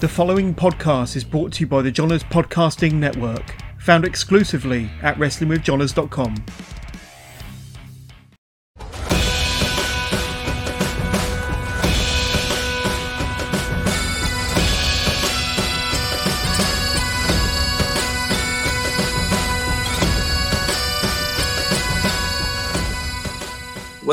The following podcast is brought to you by the Johners Podcasting Network, found exclusively at WrestlingWithJohners.com.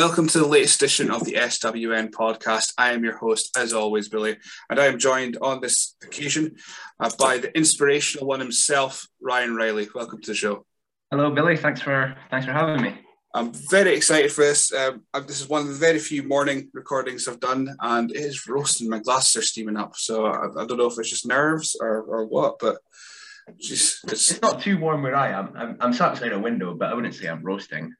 Welcome to the latest edition of the SWN podcast. I am your host, as always, Billy, and I am joined on this occasion uh, by the inspirational one himself, Ryan Riley. Welcome to the show. Hello, Billy. Thanks for thanks for having me. I'm very excited for this. Um, this is one of the very few morning recordings I've done, and it is roasting. My glasses are steaming up, so I, I don't know if it's just nerves or, or what, but it's, it's not too warm where I am. I'm, I'm sat outside a window, but I wouldn't say I'm roasting.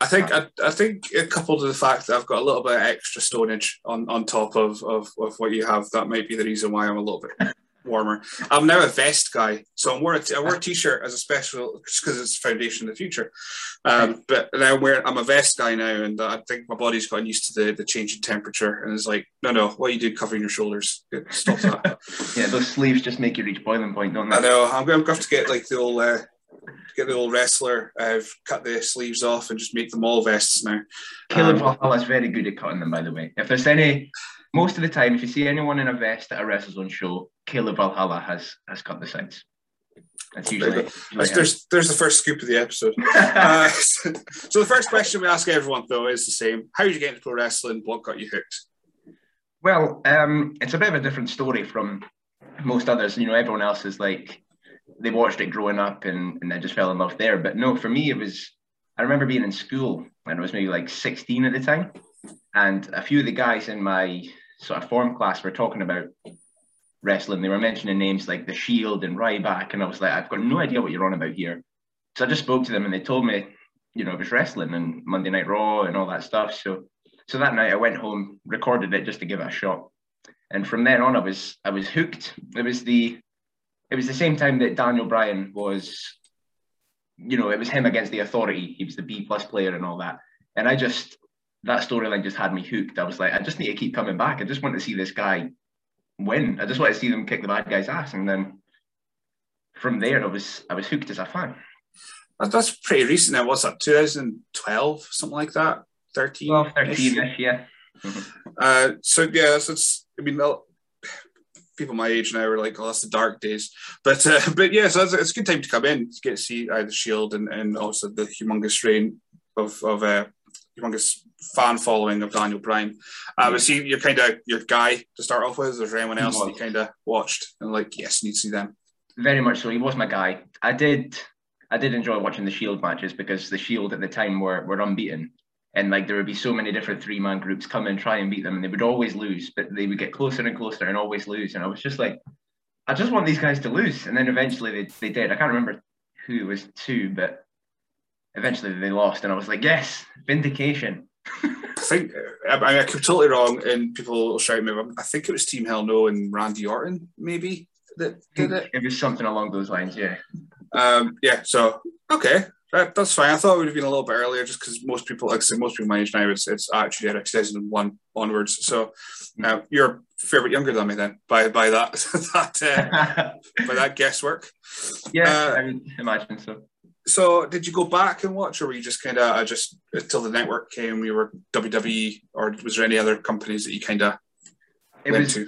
I think I, I think coupled with the fact that I've got a little bit of extra stonage on, on top of, of, of what you have, that might be the reason why I'm a little bit warmer. I'm now a vest guy, so I'm wearing a t- I wear a t-shirt as a special because it's foundation in the future. Um, but now I'm wearing I'm a vest guy now, and I think my body's gotten used to the the change in temperature, and it's like, no, no, what you do covering your shoulders? Stop that. yeah, those sleeves just make you reach boiling point, don't they? I know. I'm going to have to get like the old. Uh, get the old wrestler, uh, cut the sleeves off, and just make them all vests now. Caleb um, Valhalla is very good at cutting them, by the way. If there's any, most of the time, if you see anyone in a vest at a WrestleZone show, Caleb Valhalla has has cut the sides. That's usually, usually there's there's the first scoop of the episode. uh, so, so the first question we ask everyone though is the same: How did you get into pro wrestling? What got you hooked? Well, um, it's a bit of a different story from most others. You know, everyone else is like they watched it growing up and, and I just fell in love there. But no, for me, it was, I remember being in school and I was maybe like 16 at the time. And a few of the guys in my sort of form class were talking about wrestling. They were mentioning names like The Shield and Ryback. And I was like, I've got no idea what you're on about here. So I just spoke to them and they told me, you know, it was wrestling and Monday Night Raw and all that stuff. So, so that night I went home, recorded it just to give it a shot. And from then on, I was I was hooked. It was the it was the same time that Daniel Bryan was, you know, it was him against the authority. He was the B plus player and all that. And I just that storyline just had me hooked. I was like, I just need to keep coming back. I just want to see this guy win. I just want to see them kick the bad guy's ass. And then from there, I was I was hooked as a fan. That's pretty recent. Now, what's that? 2012, something like that. 13. 12, 13 yeah. uh, so yeah, so it's. I mean, people my age now are like, oh, that's the dark days. But uh, but yeah, so it's, it's, a good time to come in to get to see uh, the Shield and, and also the humongous reign of of uh, humongous fan following of Daniel Bryan. Uh, but see, you're kind of your guy to start off with. Is there anyone else that you kind of watched and like, yes, you need to see them? Very much so. He was my guy. I did. I did enjoy watching the Shield matches because the Shield at the time were were unbeaten and like there would be so many different three man groups come and try and beat them, and they would always lose, but they would get closer and closer and always lose. And I was just like, I just want these guys to lose. And then eventually they, they did. I can't remember who it was to, but eventually they lost, and I was like, yes, vindication. I think I, I, am totally wrong, and people will shout me. I think it was Team Hell No and Randy Orton, maybe that did it. It was something along those lines, yeah. Um, yeah. So okay, that, that's fine. I thought it would have been a little bit earlier, just because most people, like I said, most people my age now, it's it's actually at 2001 onwards. So uh, you're a fair bit younger than me then, by by that that uh, by that guesswork. Yeah, uh, I mean, imagine so. So did you go back and watch, or were you just kind of uh, just until the network came? You were WWE, or was there any other companies that you kind of went to?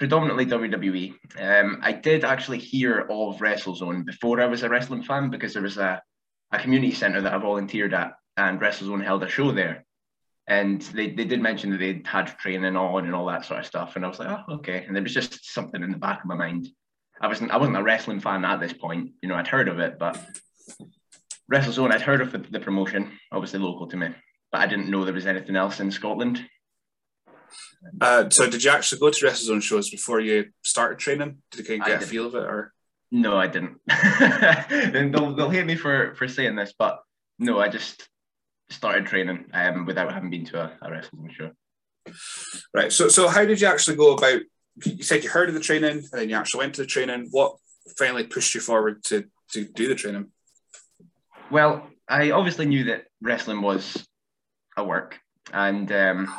predominantly WWE. Um, I did actually hear of WrestleZone before I was a wrestling fan because there was a a community centre that I volunteered at, and WrestleZone held a show there. And they, they did mention that they'd had training on and all that sort of stuff. And I was like, oh, okay. And there was just something in the back of my mind. I wasn't I wasn't a wrestling fan at this point. You know, I'd heard of it, but WrestleZone, I'd heard of the, the promotion, obviously local to me, but I didn't know there was anything else in Scotland. Uh, so did you actually go to WrestleZone shows before you started training? Did you kind of get a feel of it, or no, I didn't. and they'll, they'll hate me for, for saying this, but no, I just started training um, without having been to a, a wrestling show. Right. So, so how did you actually go about? You said you heard of the training, and then you actually went to the training. What finally pushed you forward to to do the training? Well, I obviously knew that wrestling was a work, and um,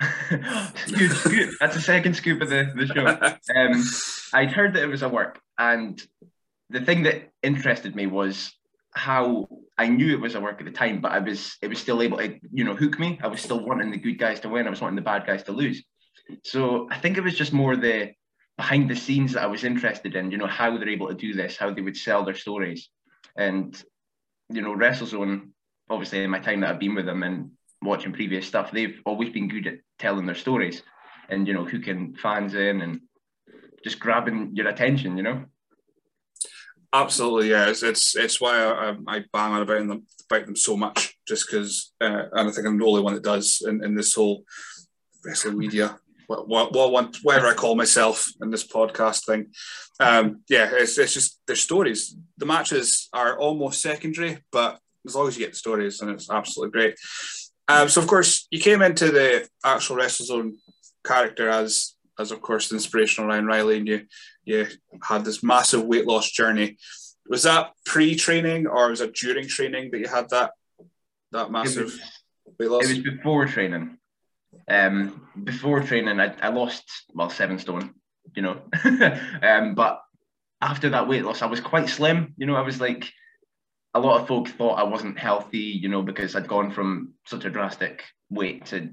scoop, scoop. That's the second scoop of the, the show. Um, I'd heard that it was a work, and the thing that interested me was how I knew it was a work at the time, but I was it was still able to you know hook me. I was still wanting the good guys to win. I was wanting the bad guys to lose. So I think it was just more the behind the scenes that I was interested in. You know how they're able to do this, how they would sell their stories, and you know WrestleZone. Obviously, in my time that I've been with them and watching previous stuff, they've always been good at telling their stories, and you know hooking fans in and just grabbing your attention. You know. Absolutely, yeah. It's it's, it's why I, I bang on about them about them so much, just because, uh, and I think I'm the only one that does in, in this whole wrestling media, what, what, what, whatever I call myself in this podcast thing. Um, yeah, it's, it's just their stories. The matches are almost secondary, but as long as you get the stories, then it's absolutely great. Um, so of course, you came into the actual WrestleZone character as as of course the inspirational Ryan Riley, and you you had this massive weight loss journey. Was that pre-training or was it during training that you had that that massive was, weight loss? It was before training. Um, before training, I, I lost well seven stone, you know, um, but after that weight loss, I was quite slim. You know, I was like a lot of folk thought I wasn't healthy, you know, because I'd gone from such a drastic weight to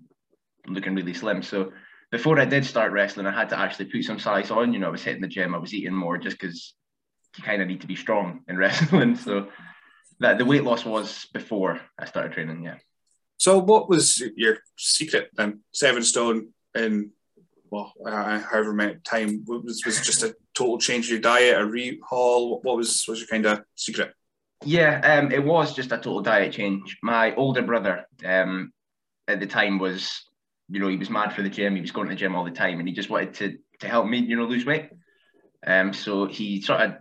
looking really slim. So before I did start wrestling, I had to actually put some size on. You know, I was hitting the gym, I was eating more just because you kind of need to be strong in wrestling. So that the weight loss was before I started training. Yeah. So what was your secret then? Seven stone in well, uh, however many time was was just a total change of your diet, a rehaul. What was was your kind of secret? Yeah, um, it was just a total diet change. My older brother, um, at the time was you know, he was mad for the gym. He was going to the gym all the time, and he just wanted to to help me, you know, lose weight. Um, so he sort of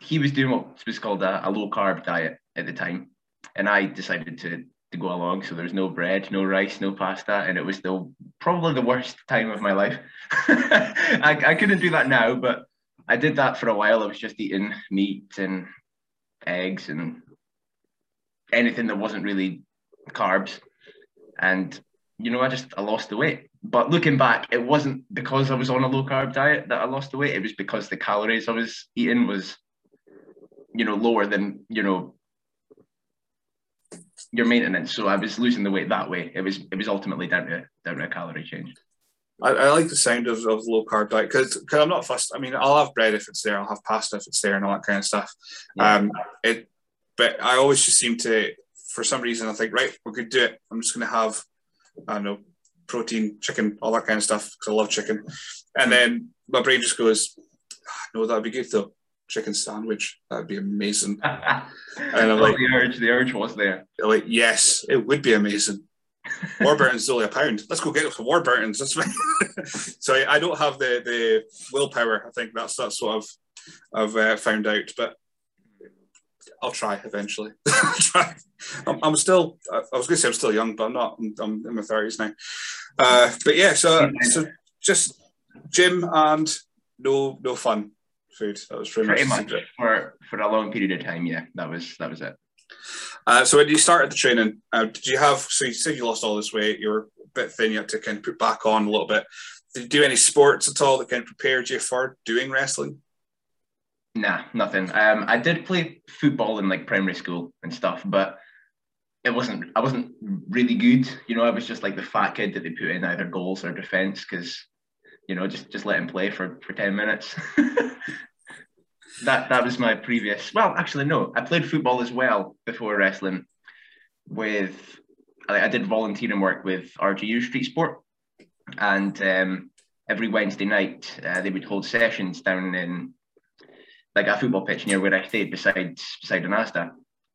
he was doing what was called a, a low carb diet at the time, and I decided to to go along. So there was no bread, no rice, no pasta, and it was still probably the worst time of my life. I, I couldn't do that now, but I did that for a while. I was just eating meat and eggs and anything that wasn't really carbs. And you know, I just I lost the weight. But looking back, it wasn't because I was on a low carb diet that I lost the weight. It was because the calories I was eating was, you know, lower than you know your maintenance. So I was losing the weight that way. It was it was ultimately down to down to a calorie change. I, I like the sound of, of low carb diet because because I'm not fussed. I mean, I'll have bread if it's there. I'll have pasta if it's there, and all that kind of stuff. Yeah. Um, it, but I always just seem to, for some reason, I think right, we could do it. I'm just going to have I don't know, protein, chicken, all that kind of stuff because I love chicken. And then my brain just goes, ah, no, that'd be good though. Chicken sandwich, that'd be amazing. and I'm like, the urge, the urge was there. Like, yes, it would be amazing. Warburton's only a pound. Let's go get some Warburtons. That's right. so I, I, don't have the the willpower. I think that's that's what I've I've uh, found out. But I'll try eventually. try. I'm, I'm, still. I was going to say I'm still young, but I'm not. I'm, I'm in my thirties now. Uh, but yeah, so so just gym and no no fun food. That was pretty, pretty much, much for for a long period of time. Yeah, that was that was it. Uh, so when you started the training, uh, did you have? So you said you lost all this weight. You were a bit thin. You had to kind of put back on a little bit. Did you do any sports at all that kind of prepared you for doing wrestling? Nah, nothing. Um, I did play football in like primary school and stuff, but it wasn't. I wasn't really good. You know, I was just like the fat kid that they put in either goals or defense because, you know, just just let him play for for ten minutes. that that was my previous. Well, actually, no. I played football as well before wrestling. With I, I did volunteering work with RGU Street Sport, and um, every Wednesday night uh, they would hold sessions down in like a football pitch near where I stayed beside beside an Asda.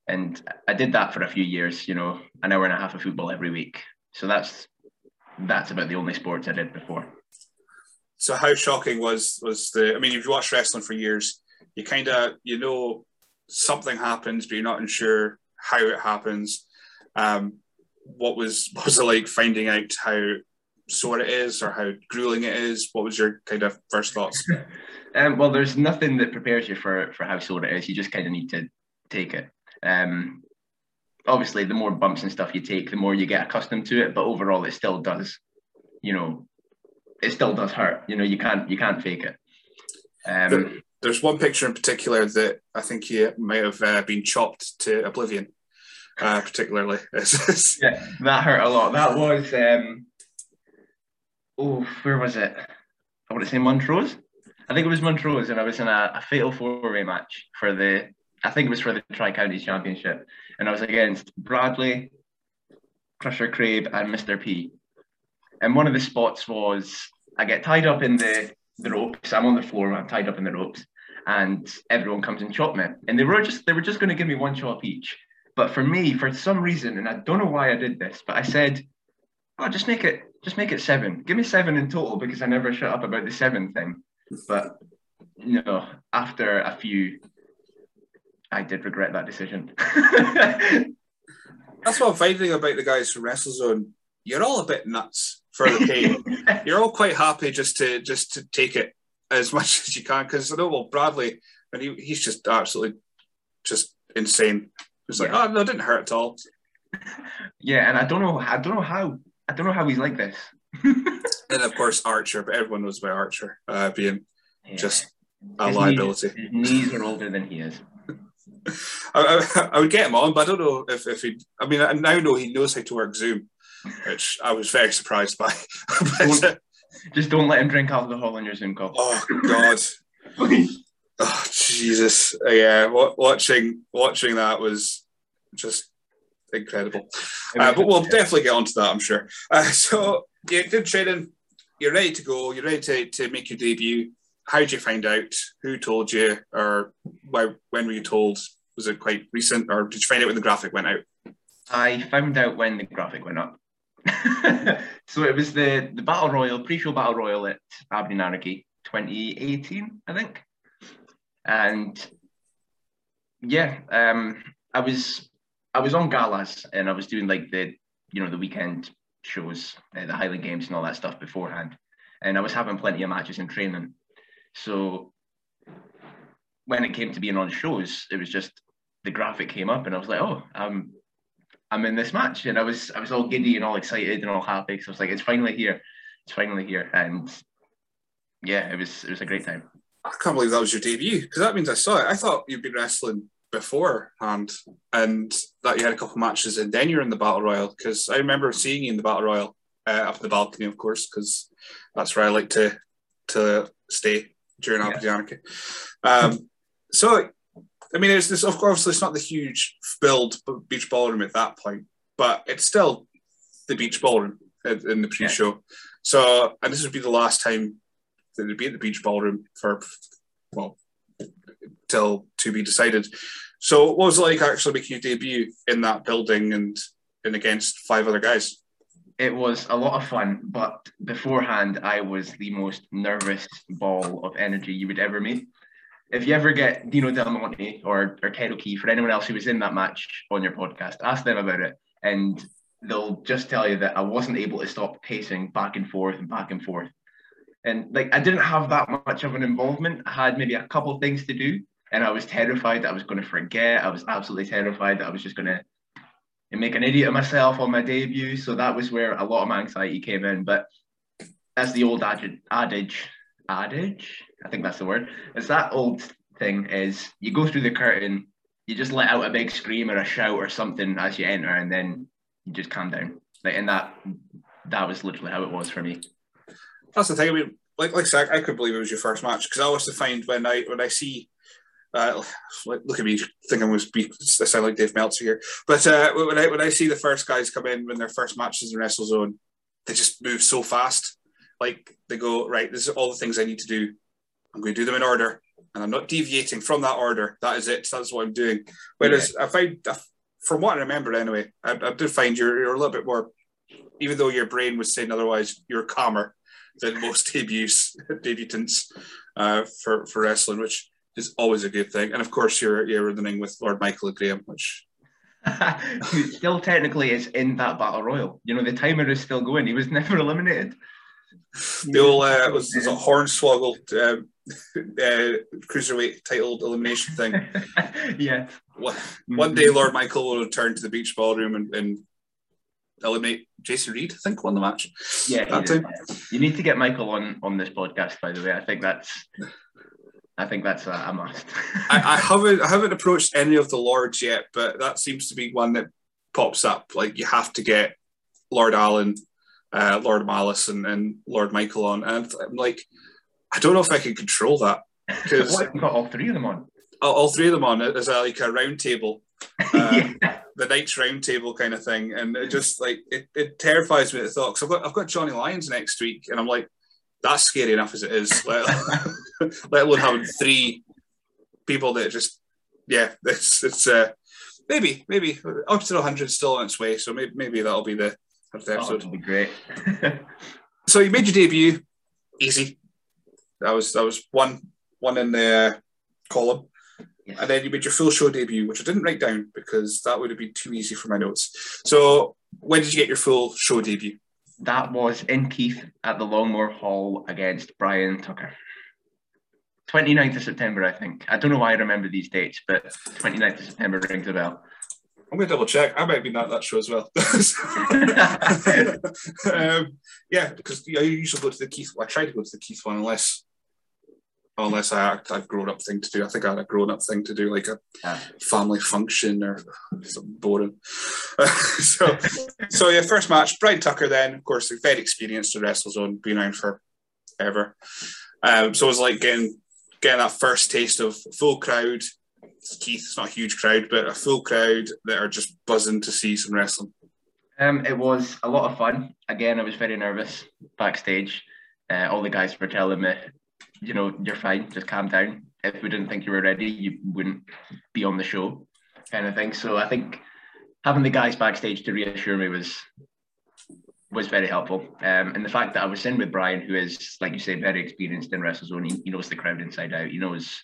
And I did that for a few years, you know, an hour and a half of football every week. So that's that's about the only sports I did before. So how shocking was was the I mean if you've watched wrestling for years, you kinda you know something happens, but you're not sure how it happens. Um, what was what was it like finding out how sore it is or how grueling it is? What was your kind of first thoughts? um, well, there's nothing that prepares you for for how sore it is. You just kind of need to take it. Um, obviously, the more bumps and stuff you take, the more you get accustomed to it. But overall, it still does you know, it still does hurt. You know, you can't you can't fake it. Um, There's one picture in particular that I think he might have uh, been chopped to oblivion, uh, particularly. yeah, that hurt a lot. That was, um, oh, where was it? I want to say Montrose. I think it was Montrose, and I was in a, a fatal four-way match for the, I think it was for the Tri Counties Championship, and I was against Bradley, Crusher Crabe, and Mr. P. And one of the spots was I get tied up in the the ropes. I'm on the floor. I'm tied up in the ropes, and everyone comes and chop me. And they were just they were just going to give me one chop each. But for me, for some reason, and I don't know why I did this, but I said, "Oh, just make it just make it seven. Give me seven in total because I never shut up about the seven thing." But you know, after a few, I did regret that decision. That's what I'm finding about the guys from WrestleZone. You're all a bit nuts for the pain. You're all quite happy just to just to take it as much as you can because I know well Bradley and he, he's just absolutely just insane. It's like, Yeah. oh no, it didn't hurt at all. yeah, and I don't know I don't know how I don't know how he's like this. And of course Archer, but everyone knows about Archer uh, being Yeah. just a His liability. Knees, his knees are older than he is. I, I, I would get him on, but I don't know if, if he. I mean, I now know he knows how to work Zoom, which I was very surprised by. But, uh, Just don't let him drink alcohol on your Zoom call. oh God, oh Jesus, Uh, yeah. wa- Watching watching that was just incredible. Uh, but we'll definitely get onto that, I'm sure. Uh, so yeah, good training. You're ready to go. You're ready to, to make your debut. How did you find out? Who told you, or why, when were you told? Was it quite recent, or did you find out when the graphic went out? I found out when the graphic went up. so it was the the battle royal, pre-show battle royal at Aberdeen Anarchy, 2018, I think. And yeah, um, I was I was on galas and I was doing like the you know the weekend shows, uh, the Highland Games and all that stuff beforehand, and I was having plenty of matches in training. So when it came to being on shows, it was just the graphic came up and I was like, oh, I'm I'm in this match, and I was I was all giddy and all excited and all happy because I was like, it's finally here, it's finally here, and yeah, it was it was a great time. I can't believe that was your debut because that means I saw it. I thought you'd been wrestling beforehand and that you had a couple matches and then you're in the battle royal because I remember seeing you in the battle royal uh, up the balcony, of course, because that's where I like to to stay during Yeah. Anarchy. Um, so, I mean, it's this. Of course, it's not the huge build beach ballroom at that point, but it's still the beach ballroom in, in the pre-show. So, and this would be the last time that it'd be at the beach ballroom for well till to be decided. So, what was it like actually making your debut in that building and and against five other guys? It was a lot of fun, but beforehand, I was the most nervous ball of energy you would ever meet. If you ever get Dino Del Monte or, or Ted O'Keefe or anyone else who was in that match on your podcast, ask them about it, and they'll just tell you that I wasn't able to stop pacing back and forth and back and forth. And like I didn't have that much of an involvement. I had maybe a couple things to do, and I was terrified that I was going to forget. I was absolutely terrified that I was just going to make an idiot of myself on my debut. So that was where a lot of my anxiety came in. But as the old adage, adage, I think that's the word. It's that old thing is you go through the curtain, you just let out a big scream or a shout or something as you enter, and then you just calm down. Like, and that that was literally how it was for me. That's the thing. I mean, like like I said, I couldn't believe it was your first match because I always find when I when I see. Uh, look at me thinking I'm going to speak. I sound like Dave Meltzer here. But uh, when I when I see the first guys come in when their first matches in WrestleZone, they just move so fast. Like they go right. This is all the things I need to do. I'm going to do them in order, and I'm not deviating from that order. That is it. That's what I'm doing. Whereas I find, from what I remember anyway, I, I did find you're, you're a little bit more. Even though your brain was saying otherwise, you're calmer than most debuts debutants uh, for for wrestling, which is always a good thing. And of course, you're you're running with Lord Michael Graham, which Who still technically is in that battle royal. You know, the timer is still going. He was never eliminated. the old uh, was, was a hornswoggled um, uh, cruiserweight titled elimination thing. yeah. One one day, Lord Michael will return to the beach ballroom and, and eliminate Jason Reed. I think won the match. Yeah, that time. yeah. you need to get Michael on on this podcast. By the way, I think that's I think that's a, a must. I, I haven't I haven't approached any of the lords yet, but that seems to be one that pops up. Like you have to get Lord Allen, uh, Lord Malice, and, and Lord Michael on, and I'm like, I don't know if I can control that because you got all three of them on. all, all three of them on as a, like a round table. Uh, yeah. the Knights round table kind of thing, and it just like it, it terrifies me at the thought. Because I've got I've got Johnny Lyons next week, and I'm like, that's scary enough as it is. Let, let alone having three people that just yeah, it's it's uh, maybe maybe up to 100 still on its way. So maybe maybe that'll be the, Oh, episode. that'd be great. So you made your debut, easy. That was that was one one in the column. Yes. And then you made your full show debut, which I didn't write down because that would have been too easy for my notes. So when did you get your full show debut? That was in Keith at the Longmore Hall against Brian Tucker. 29th of September, I think. I don't know why I remember these dates, but 29th of September rings a bell. I'm going to double check. I might have been at that show as well. um, yeah, because I usually go to the Keith. I try to go to the Keith one unless unless I act, I've grown up thing to do. I think I had a grown up thing to do, like a Ah. family function or something boring. so, so yeah, first match, Brian Tucker. Then, of course, very experienced in WrestleZone, been around for ever. Um, so it was like getting getting that first taste of full crowd. Keith, it's not a huge crowd, but a full crowd that are just buzzing to see some wrestling. Um, it was a lot of fun. Again, I was very nervous backstage. Uh, all the guys were telling me, you know, you're fine, just calm down. If we didn't think you were ready, you wouldn't be on the show, kind of thing. So I think having the guys backstage to reassure me was was very helpful. Um, and the fact that I was in with Brian, who is, like you say, very experienced in WrestleZone, he, he knows the crowd inside out. He knows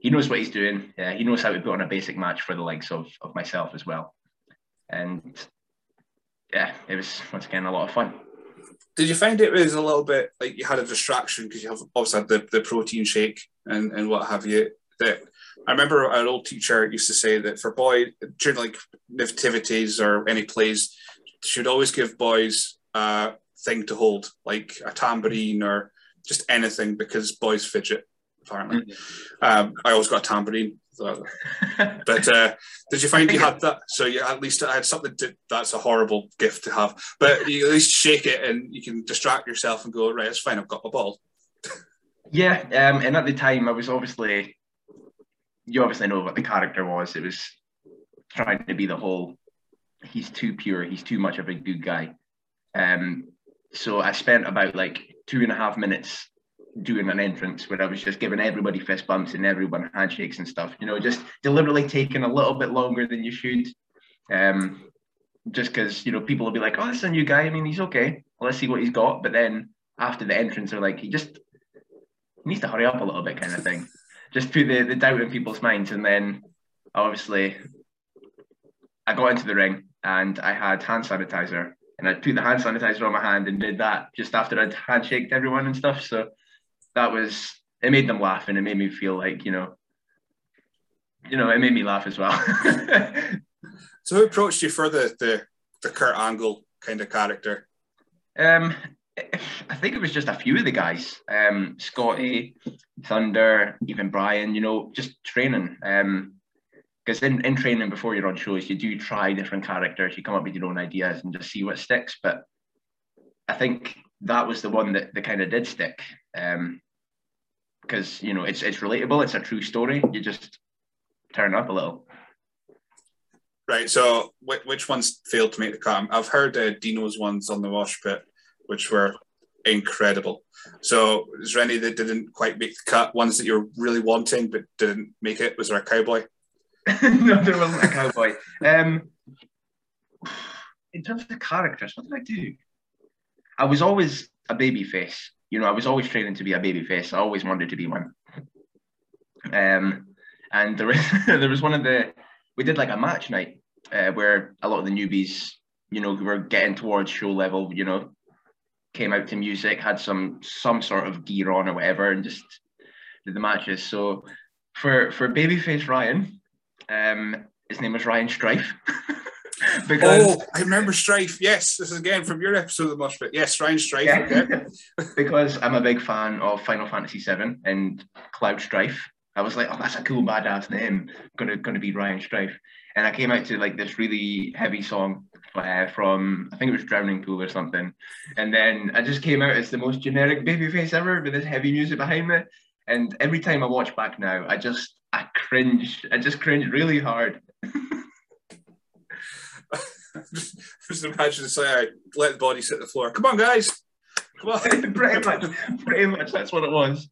he knows what he's doing. Uh, he knows how to put on a basic match for the likes of of myself as well. And yeah, it was once again a lot of fun. Did you find it was a little bit like you had a distraction because you have obviously had the, the protein shake and, and what have you? That I remember an old teacher used to say that for boy during like nativities or any plays, should always give boys a thing to hold, like a tambourine or just anything because boys fidget. Apparently, um, I always got a tambourine. So- But uh, did you find you had that? So you at least I had something to, that's a horrible gift to have. But you at least shake it and you can distract yourself and go, right, it's fine, I've got my ball. Yeah, um, and at the time I was obviously, you obviously know what the character was. It was trying to be the whole, he's too pure, he's too much of a good guy. Um, so I spent about like two and a half minutes doing an entrance where I was just giving everybody fist bumps and everyone handshakes and stuff. You know, just deliberately taking a little bit longer than you should. Um, just because you know people will be like, "Oh, that's a new guy. I mean, he's okay. Let's see what he's got." But then after the entrance, they're like, "He just needs to hurry up a little bit," kind of thing. Just put the, the doubt in people's minds, and then obviously I got into the ring and I had hand sanitizer, and I put the hand sanitizer on my hand and did that just after I'd handshaked everyone and stuff. So that was it made them laugh and it made me feel like you know, you know, it made me laugh as well. So who approached you for the the, the Kurt Angle kind of character? Um, I think it was just a few of the guys, um, Scotty, Thunder, even Brian. You know, just training. Um, because in, in training before you're on shows, you do try different characters. You come up with your own ideas and just see what sticks. But I think that was the one that, that kind of did stick. Um, because you know it's it's relatable. It's a true story. You just turn up a little. Right. So which, which ones failed to make the cut? I've heard uh, Dino's ones on the Mosh Pit, which were incredible. So is there any that didn't quite make the cut? Ones that you're really wanting but didn't make it? Was there a cowboy? no, there wasn't a cowboy. Um, in terms of the characters, what did I do? I was always a baby face. You know, I was always training to be a baby face. I always wanted to be one. Um, and there was there was one of the we did like a match night uh, where a lot of the newbies, you know, were getting towards show level, you know, came out to music, had some some sort of gear on or whatever, and just did the matches. So for for babyface Ryan, um, his name was Ryan Strife. because oh, I remember Strife. Yes, this is again from your episode of the Mosh Pit. Yes, Ryan Strife. Yeah. because I'm a big fan of Final Fantasy VII and Cloud Strife. I was like, oh, that's a cool badass name. Gonna gonna be Ryan Strife. And I came out to like this really heavy song uh, from I think it was Drowning Pool or something. And then I just came out as the most generic babyface ever with this heavy music behind me. And every time I watch back now, I just I cringe. I just cringe really hard. Just, imagine it's like, right, let the body sit the floor. Come on, guys. Come on. pretty much. Pretty much. That's what it was.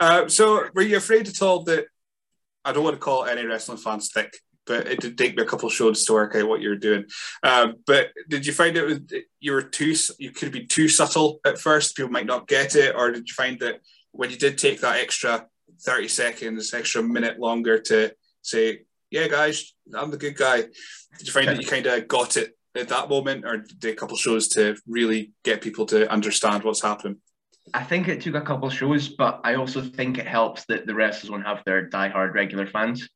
Uh, so, were you afraid at all that I don't want to call any wrestling fans thick, but it did take me a couple shows to work out what you were doing. Um, but did you find it was you were too you could be too subtle at first? People might not get it, or did you find that when you did take that extra thirty seconds, extra minute longer to say, "Yeah, guys, I'm the good guy"? Did you find that you kind of got it at that moment, or did a couple shows to really get people to understand what's happening? I think it took a couple shows, but I also think it helps that the wrestlers won't have their die-hard regular fans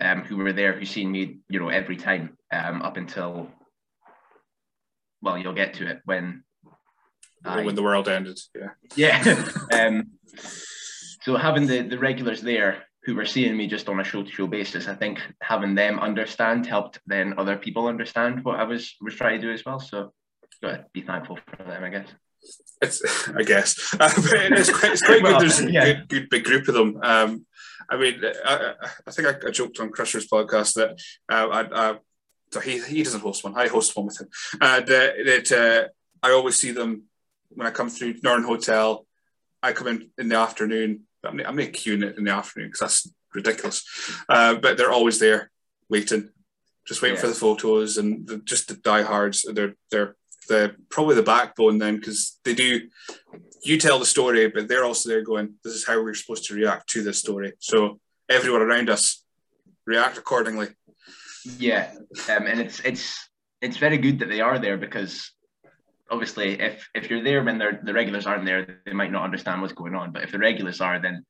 um, who were there, who seen me, you know, every time um, up until, well, you'll get to it when. I, when the world ended, yeah. Yeah. um, so having the, the regulars there who were seeing me just on a show to show basis, I think having them understand helped then other people understand what I was was trying to do as well. So, gotta be thankful for them, I guess. It's, I guess, uh, it's quite, it's quite well, good. There's yeah. a good, good big group of them. Um, I mean, I, I think I, I, joked on Crusher's podcast that uh, I, I, so he he doesn't host one. I host one with him. Uh, that that uh, I always see them when I come through Northern Hotel. I come in in the afternoon. I'm, I'm making queue in the afternoon because that's ridiculous. Uh, but they're always there, waiting, just waiting yeah. for the photos and the, just the diehards. They're they're the probably the backbone then because they do you tell the story but they're also there going this is how we're supposed to react to this story so everyone around us react accordingly yeah um, and it's it's it's very good that they are there because obviously if if you're there when the regulars aren't there they might not understand what's going on but if the regulars are then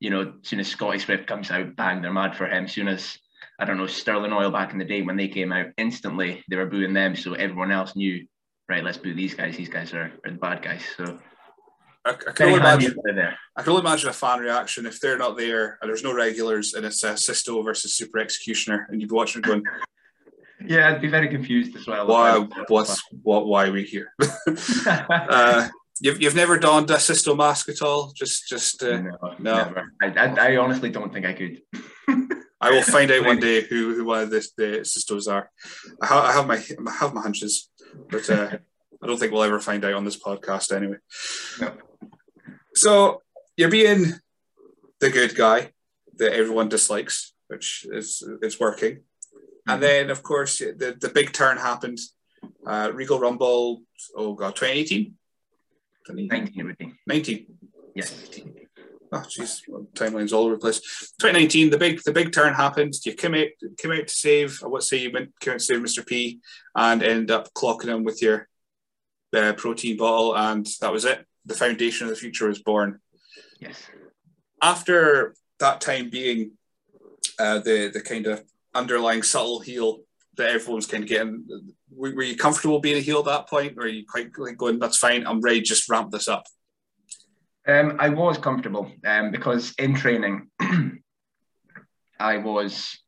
you know as soon as scotty swift comes out bang they're mad for him as soon as I don't know, Sterling Oil back in the day when they came out, instantly they were booing them. So everyone else knew right, let's boo these guys. These guys are, are the bad guys. So I, I can only imagine. I can only imagine a fan reaction if they're not there and there's no regulars and it's a Sisto versus Super Executioner, and you'd be watching going. Yeah, I'd be very confused as well. Why? What's what? Why are we here? uh, you've, you've never donned a Sisto mask at all? Just just uh, no, no. I, I, I honestly don't think I could. I will find out one day who who one of the, the Sistos are. I, ha- I have my I have my hunches but uh, I don't think we'll ever find out on this podcast anyway. No. So you're being the good guy that everyone dislikes, which is is working. Mm-hmm. And then, of course, the, the big turn happened. Uh, Regal Rumble, oh God, 2018? 19. 19. Yes. Oh, jeez, timeline's all over the place. 2019, the big the big turn happened. You came out came out to save. I would say you went came out to save Mr. P, and ended up clocking him with your uh, protein bottle, and that was it. The foundation of the future was born. Yes. After that time being uh, the the kind of underlying subtle heel that everyone's kind of getting, were, were you comfortable being a heel at that point, or are you quite like going, "That's fine, I'm ready, just ramp this up"? Um, I was comfortable um, because in training, I was,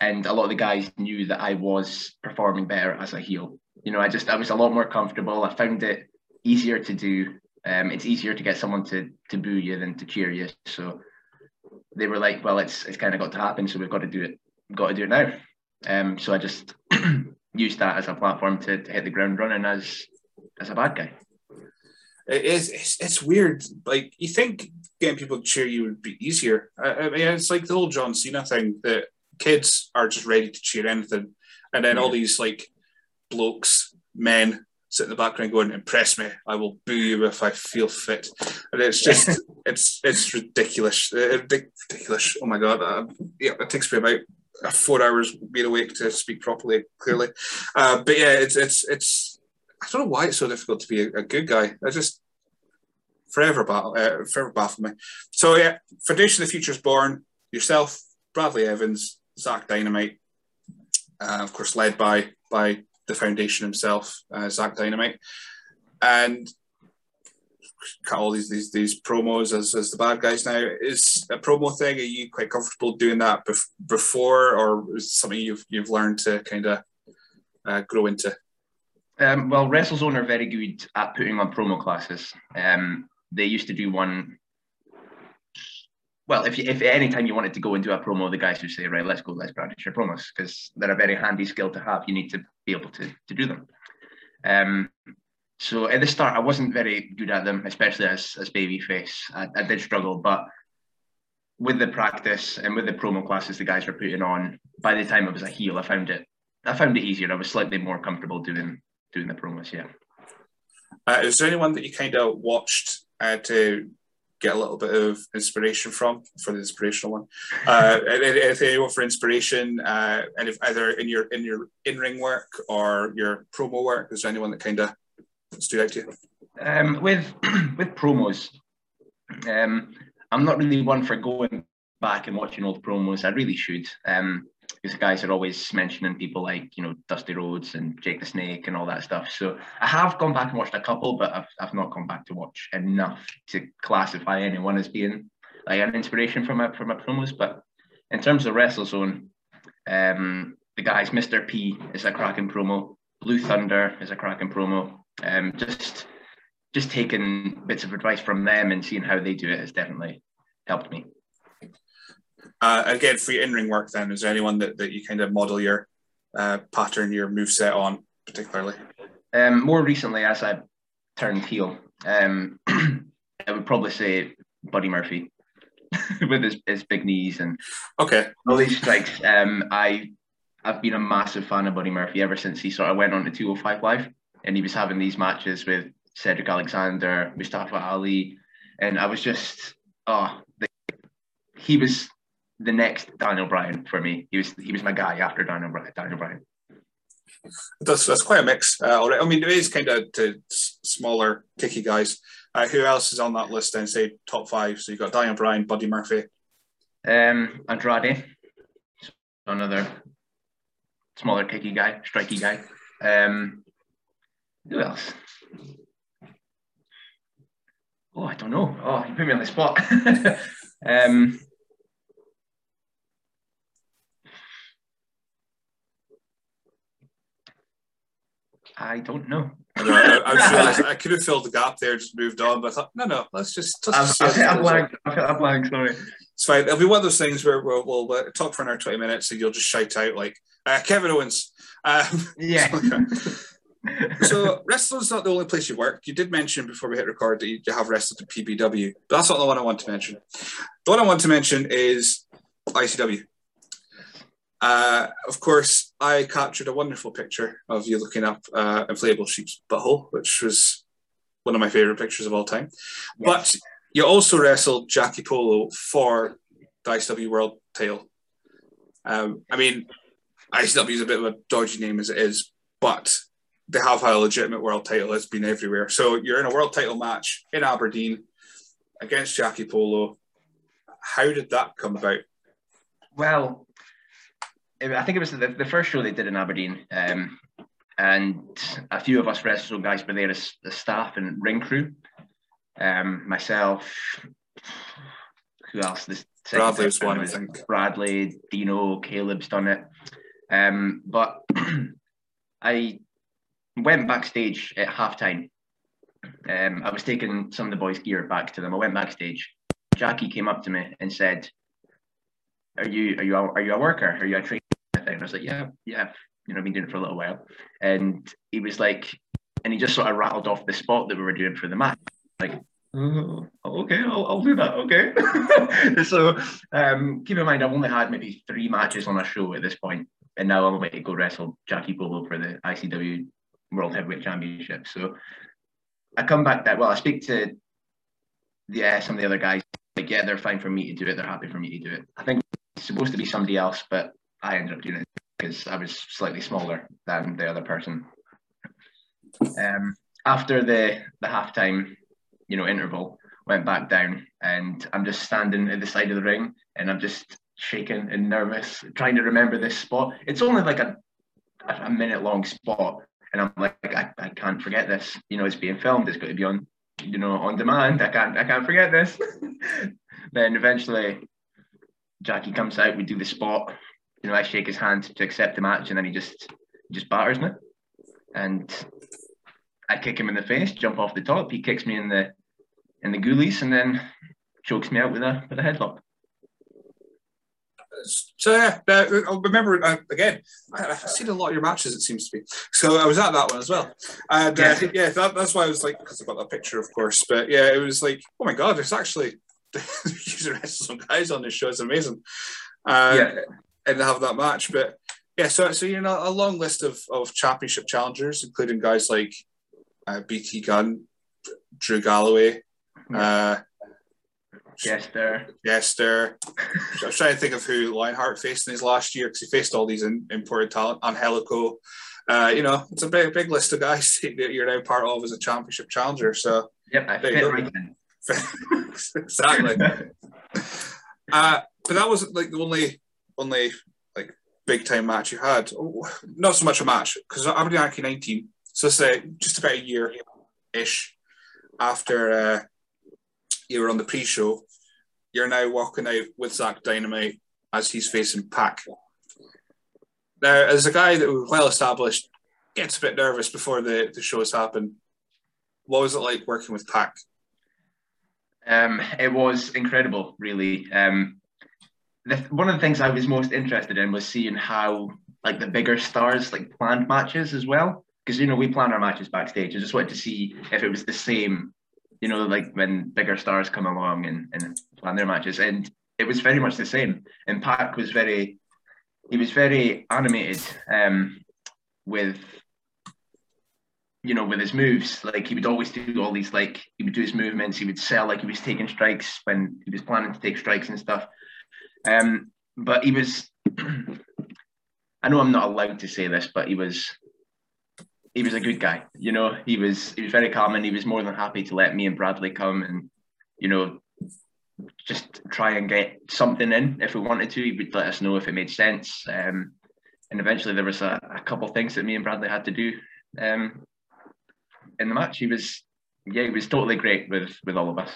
and a lot of the guys knew that I was performing better as a heel. You know, I just I was a lot more comfortable. I found it easier to do. Um, it's easier to get someone to to boo you than to cheer you. So they were like, "Well, it's it's kind of got to happen, so we've got to do it. Got to do it now." Um, so I just used that as a platform to, to hit the ground running as as a bad guy it is it's, it's weird. Like you think getting people to cheer you would be easier. I, I mean, it's like the whole John Cena thing that kids are just ready to cheer anything, and then yeah. all these like blokes, men sit in the background going, "Impress me, I will boo you if I feel fit," and it's just it's it's ridiculous, ridiculous. Oh my god, uh, yeah, it takes me about four hours being awake to speak properly, clearly. Uh, but yeah, it's it's it's I don't know why it's so difficult to be a, a good guy. I just forever battle, uh, forever baffle me. So yeah, Foundation of the Future is born. Yourself, Bradley Evans, Zach Dynamite. uh, of course, led by by the foundation himself, uh, Zach Dynamite, and cut all these these these promos as, as the bad guys now. Is a promo thing? Are you quite comfortable doing that bef- before, or is something you've you've learned to kind of uh, grow into? Um, well, WrestleZone are very good at putting on promo classes. Um, they used to do one. Well, if you, if any time you wanted to go into a promo, the guys would say, "Right, let's go, let's practice your promos," because they're a very handy skill to have. You need to be able to to do them. Um, so at the start, I wasn't very good at them, especially as as babyface. I, I did struggle, but with the practice and with the promo classes the guys were putting on, by the time I was a heel, I found it I found it easier. I was slightly more comfortable doing doing the promos. Yeah. Uh, is there anyone that you kind of watched uh, to get a little bit of inspiration from for the inspirational one? Uh, anyone for inspiration, uh, and if either in your in your in ring work or your promo work, is there anyone that kind of stood out to you? Um, with with promos, um, I'm not really one for going back and watching old promos. I really should. Um, because guys are always mentioning people like you know Dusty Rhodes and Jake the Snake and all that stuff. So I have gone back and watched a couple, but I've, I've not gone back to watch enough to classify anyone as being like an inspiration for my for my promos. But in terms of WrestleZone, um, the guys Mr. P is a cracking promo. Blue Thunder is a cracking promo. Um, just just taking bits of advice from them and seeing how they do it has definitely helped me. Uh, again, for your in-ring work, then is there anyone that, that you kind of model your uh, pattern, your move set on, particularly? Um, more recently, as I turned heel, um, I would probably say Buddy Murphy with his, his big knees and okay all these strikes. Um, I I've been a massive fan of Buddy Murphy ever since he sort of went on to 205 Live, and he was having these matches with Cedric Alexander, Mustafa Ali, and I was just oh, the, he was the next Daniel Bryan for me. He was he was my guy after Daniel Bryan. Daniel Bryan. That's that's quite a mix. Uh, all right. I mean, it is kind of to smaller, kicky guys. Uh, who else is on that list? Then say top five. So you've got Daniel Bryan, Buddy Murphy, um, Andrade, another smaller, kicky guy, striky guy. Um, who else? Oh, I don't know. Oh, you put me on the spot. um, I don't know. I, know, I, I, I, could have filled the gap there, just moved on, but I thought, no, no, let's just. Let's I'm, just I'm, blank. I'm blank. Sorry. It's fine. It'll be one of those things where we'll, we'll, we'll talk for another twenty minutes, and you'll just shout out like uh, Kevin Owens. Um, yeah. so wrestling's not the only place you work. You did mention before we hit record that you have wrestled at PBW, but that's not the one I want to mention. The one I want to mention is ICW. Uh, of course, I captured a wonderful picture of you looking up uh, inflatable sheep's butthole, which was one of my favorite pictures of all time. Yes. But you also wrestled Jackie Polo for the ICW World Title. Um, I mean, ICW is a bit of a dodgy name as it is, but they have had a legitimate world title. It's been everywhere. So you're in a world title match in Aberdeen against Jackie Polo. How did that come about? Well, I think it was the, the first show they did in Aberdeen, um, and a few of us wrestle guys were there as the staff and ring crew. Um, myself, who else? This Bradley's one, I think. Bradley, Dino, Caleb's done it. Um, but I went backstage at halftime. Um, I was taking some of the boys' gear back to them. I went backstage. Jackie came up to me and said, "Are you are you a, are you a worker? Are you a trainer?" And I was like, "Yeah, yeah." You know, I've been doing it for a little while. And he was like, and he just sort of rattled off the spot that we were doing for the match. Like, oh, okay, I'll, I'll do that. Okay. so um, keep in mind, I've only had maybe three matches on a show at this point, and now I'm about to go wrestle Jackie Polo for the ICW World Heavyweight Championship. So I come back that well, I speak to yeah some of the other guys. Like yeah, they're fine for me to do it. They're happy for me to do it. I think it's supposed to be somebody else, but I ended up doing it because I was slightly smaller than the other person. Um, after the the halftime, you know, interval, went back down, and I'm just standing at the side of the ring, and I'm just shaking and nervous, trying to remember this spot. It's only like a a minute long spot, and I'm like, I, I can't forget this. You know, it's being filmed. It's got to be on, you know, on demand. I can't I can't forget this. then eventually, Jackie comes out. We do the spot. You know, I shake his hand to accept the match, and then he just just batters me, and I kick him in the face, jump off the top. He kicks me in the in the goolies, and then chokes me out with a with a headlock. So yeah, I remember uh, again. I've seen a lot of your matches. It seems to be. So I was at that one as well, and uh, yeah, that, that's why I was like, because I've got that picture, of course. But yeah, it was like, oh my god, there's actually using some guys on this show. It's amazing. Uh, yeah, and have that match, but yeah, so so you know a long list of of championship challengers, including guys like uh, BT Gunn, Drew Galloway, uh, Jester. Jester. I was trying to think of who Lionheart faced in his last year because he faced all these in, imported talent. Angelico. Uh, you know, it's a big, big list of guys that you're now part of as a championship challenger. So, yep, I fit right exactly. uh, but that was like the only, only like big time match you had. Not so much a match because Aberdeen Anarchy 19. So say just about a year ish after uh, you were on the pre-show, you're now walking out with Zach Dynamite as he's facing Pac. Now, as a guy that was well established, gets a bit nervous before the, the shows happen. What was it like working with Pac? Um, it was incredible, really. Um, the, one of the things I was most interested in was seeing how like the bigger stars like planned matches as well. Because you know we plan our matches backstage. I just wanted to see if it was the same you know, like when bigger stars come along and, and plan their matches. And it was very much the same. And Pac was very, he was very animated um, with, you know, with his moves. Like he would always do all these, like he would do his movements. He would sell like he was taking strikes when he was planning to take strikes and stuff. Um, but he was, I know I'm not allowed to say this, but he was he was a good guy. You know, he was he was very calm and he was more than happy to let me and Bradley come and you know just try and get something in if we wanted to. He would let us know if it made sense. Um, and eventually there was a, a couple things that me and Bradley had to do um, in the match. He was yeah, he was totally great with with all of us.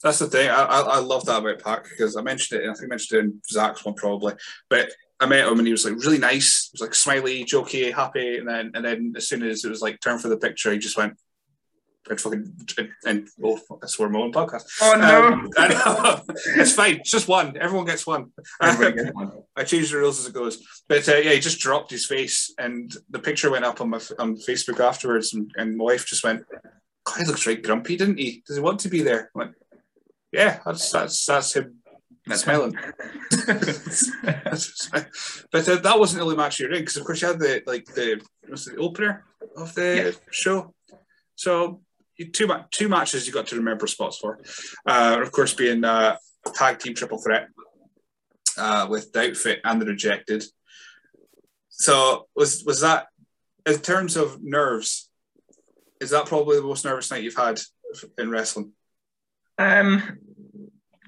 That's the thing. I, I, I love that about Pac because I mentioned it. I think I mentioned it in Zach's one probably, but I met him and he was like really nice. He was like smiley, jokey, happy, and then and then as soon as it was like turn for the picture, he just went and fucking and, and oh, I swear my own podcast. Oh no, um, it's fine. It's just one. Everyone gets one. Gets one. I change the rules as it goes. But uh, yeah, he just dropped his face, and the picture went up on my on Facebook afterwards, and, and my wife just went, "God, he looks right grumpy, didn't he? Does he want to be there?" I went, "Yeah, that's that's that's him that's smiling. but uh, that wasn't the only match you're in because, of course, you had the like the was the opener of the yeah. show. So two two matches you got to remember spots for. Uh, of course, being uh, tag team triple threat uh, with the outfit and the rejected. So was was that in terms of nerves? Is that probably the most nervous night you've had in wrestling? Um,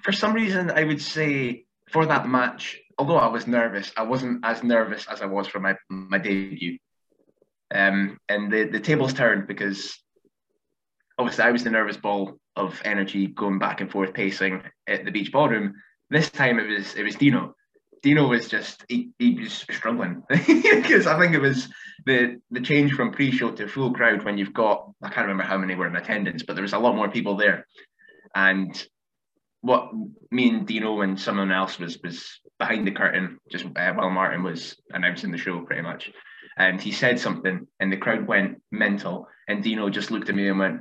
for some reason, I would say for that match, although I was nervous, I wasn't as nervous as I was for my my debut. Um, and the the tables turned because obviously I was the nervous ball of energy going back and forth pacing at the beach ballroom. This time it was it was Dino. Dino was just he, he was struggling because I think it was the the change from pre-show to full crowd when you've got I can't remember how many were in attendance, but there was a lot more people there, and what me and Dino and someone else was was behind the curtain just uh, while Martin was announcing the show pretty much. And he said something and the crowd went mental and Dino just looked at me and went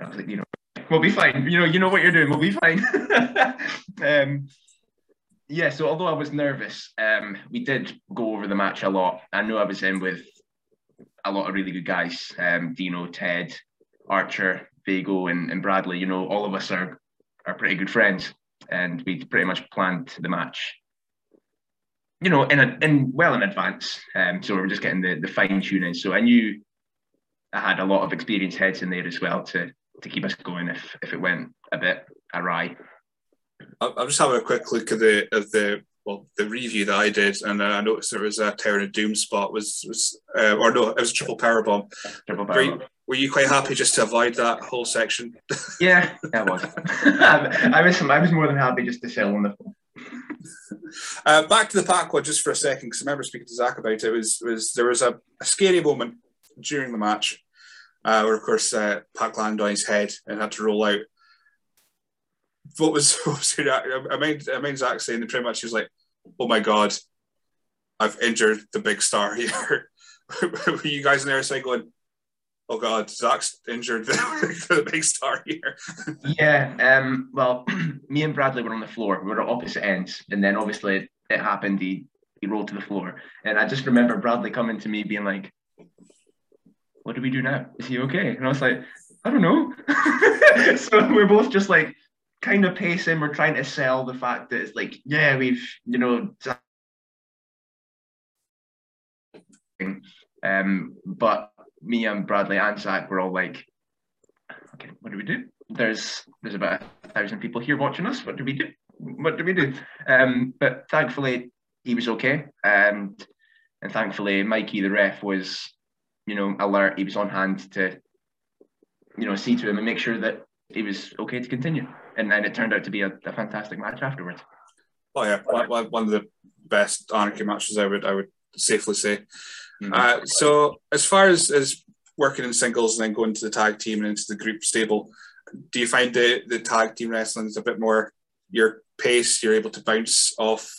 I was like you know we'll be fine. You know you know what you're doing. We'll be fine. Um, yeah so although I was nervous um, we did go over the match a lot. I know I was in with a lot of really good guys um, Dino Ted Archer Vago and, and Bradley. You know all of us are are pretty good friends, and we pretty much planned the match. You know, in a, in well in advance. Um, so we are just getting the, the fine tuning. So I knew I had a lot of experienced heads in there as well to to keep us going if if it went a bit awry. I'm just having a quick look at the of the well, the review that I did, and uh, I noticed there was a Tower of Doom spot was was uh, or no, it was a triple power bomb. Triple Were power. you, were you quite happy just to avoid that whole section? Yeah, I was. I was. I was more than happy just to sell on the phone. Uh, back to the Pac one just for a second, because I remember speaking to Zach about it. Was was there was a, a scary moment during the match uh, where, of course, uh, Pac landed on his head and had to roll out. What was, what was I mean, I mean, Zach saying that pretty much he was like, "Oh my god, I've injured the big star here." Were you guys in there saying going, "Oh god, Zach's injured the, big star here"? Yeah. Um. Well, me and Bradley were on the floor. We were at opposite ends, and then obviously it happened. He he rolled to the floor, and I just remember Bradley coming to me being like, "What do we do now? Is he okay?" And I was like, "I don't know." so we're both just like kind of pacing. We're trying to sell the fact that it's like, yeah, we've you know. Um, but me and Bradley and Zach were all like, okay, what do we do? There's there's about a thousand people here watching us. What do we do? What do we do? Um, but thankfully he was okay, and and thankfully Mikey the ref was, you know, alert. He was on hand to, you know, see to him and make sure that he was okay to continue. And then it turned out to be a, a fantastic match afterwards. Oh yeah, one, of the best anarchy matches I would I would safely say. Mhm. Uh, so as far as as working in singles and then going to the tag team and into the group stable, do you find the the tag team wrestling is a bit more your pace? You're able to bounce off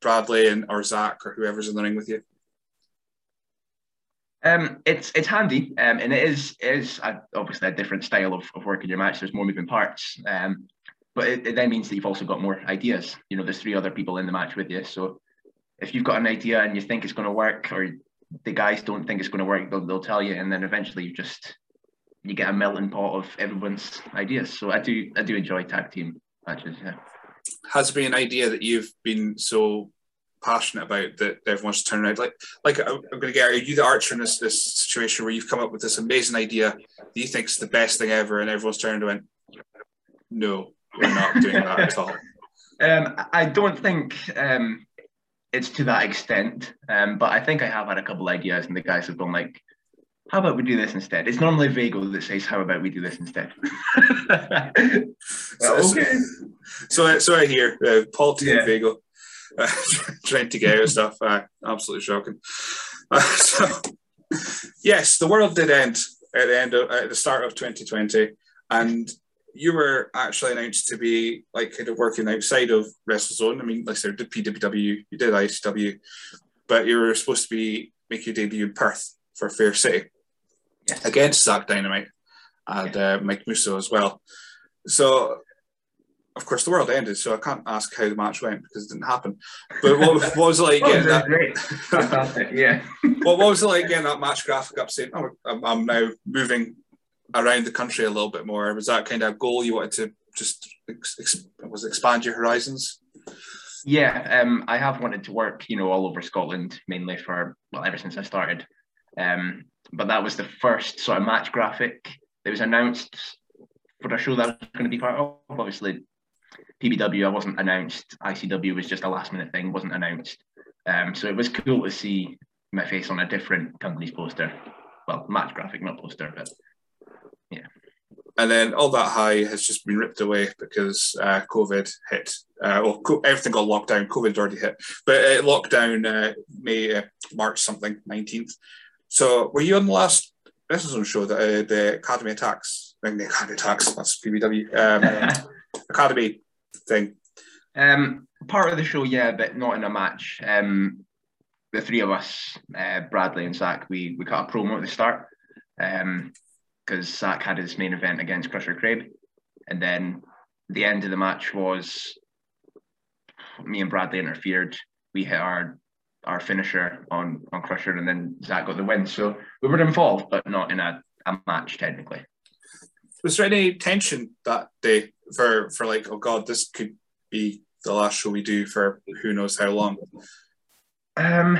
Bradley and or Zach or whoever's in the ring with you. Um, it's it's handy, um, and it is it is a, obviously a different style of, of working your match. There's more moving parts, um, but it, it then means that you've also got more ideas. You know, there's three other people in the match with you, so if you've got an idea and you think it's going to work, or the guys don't think it's going to work, they'll, they'll tell you, and then eventually you just you get a melting pot of everyone's ideas. So I do I do enjoy tag team matches. Yeah. Has there been an idea that you've been so passionate about that everyone's turning around? Like, like I'm going to get, are you the archer in this, this situation where you've come up with this amazing idea that you think is the best thing ever, and everyone's turned around, no, we're not doing that at all. Um, I don't think um, it's to that extent, um, but I think I have had a couple ideas, and the guys have gone like, "How about we do this instead?" It's normally Vago that says, "How about we do this instead?" So, okay. so, so I hear uh, Paul T and Yeah. Vago uh, trying to get out of stuff. Uh, absolutely shocking. Uh, so, yes, the world did end at the end of at the start of 2020, and you were actually announced to be like kind of working outside of WrestleZone. I mean, like I said, did PWW, you did ICW, but you were supposed to be make your debut in Perth for Fair City Yes. against Zack Dynamite and uh, Mike Musso as well. So, of course, the world ended, so I can't ask how the match went because it didn't happen. But what, what was it like Oh, that? great. Fantastic. Yeah. what, what was it like getting that match graphic up saying, oh, I'm, I'm now moving around the country a little bit more? Was that kind of a goal you wanted to just ex- was expand your horizons? Yeah, um, I have wanted to work, you know, all over Scotland, mainly for well, ever since I started. Um, but that was the first sort of match graphic that was announced for a show that I was going to be part of. Obviously, PBW I wasn't announced. ICW was just a last minute thing, wasn't announced. Um, so it was cool to see my face on a different company's poster. Well, match graphic, not poster, but And then all that high has just been ripped away because uh, COVID hit. Uh, well, co- everything got locked down. COVID had already hit, but it locked down uh, May, uh, March something, 19th. So were you on the last WrestleZone show, the, uh, the Academy Attacks? I mean, the Academy Attacks, that's PBW. Um, Academy thing. Um, part of the show, yeah, but not in a match. Um, the three of us, uh, Bradley and Zach, we we cut a promo at the start because Zach had his main event against Crusher Craig, and then the end of the match was me and Bradley interfered. We hit our our finisher on on Crusher, and then Zach got the win. So we were involved, but not in a, a match technically. Was there any tension that day for, for like, oh God, this could be the last show we do for who knows how long? Um,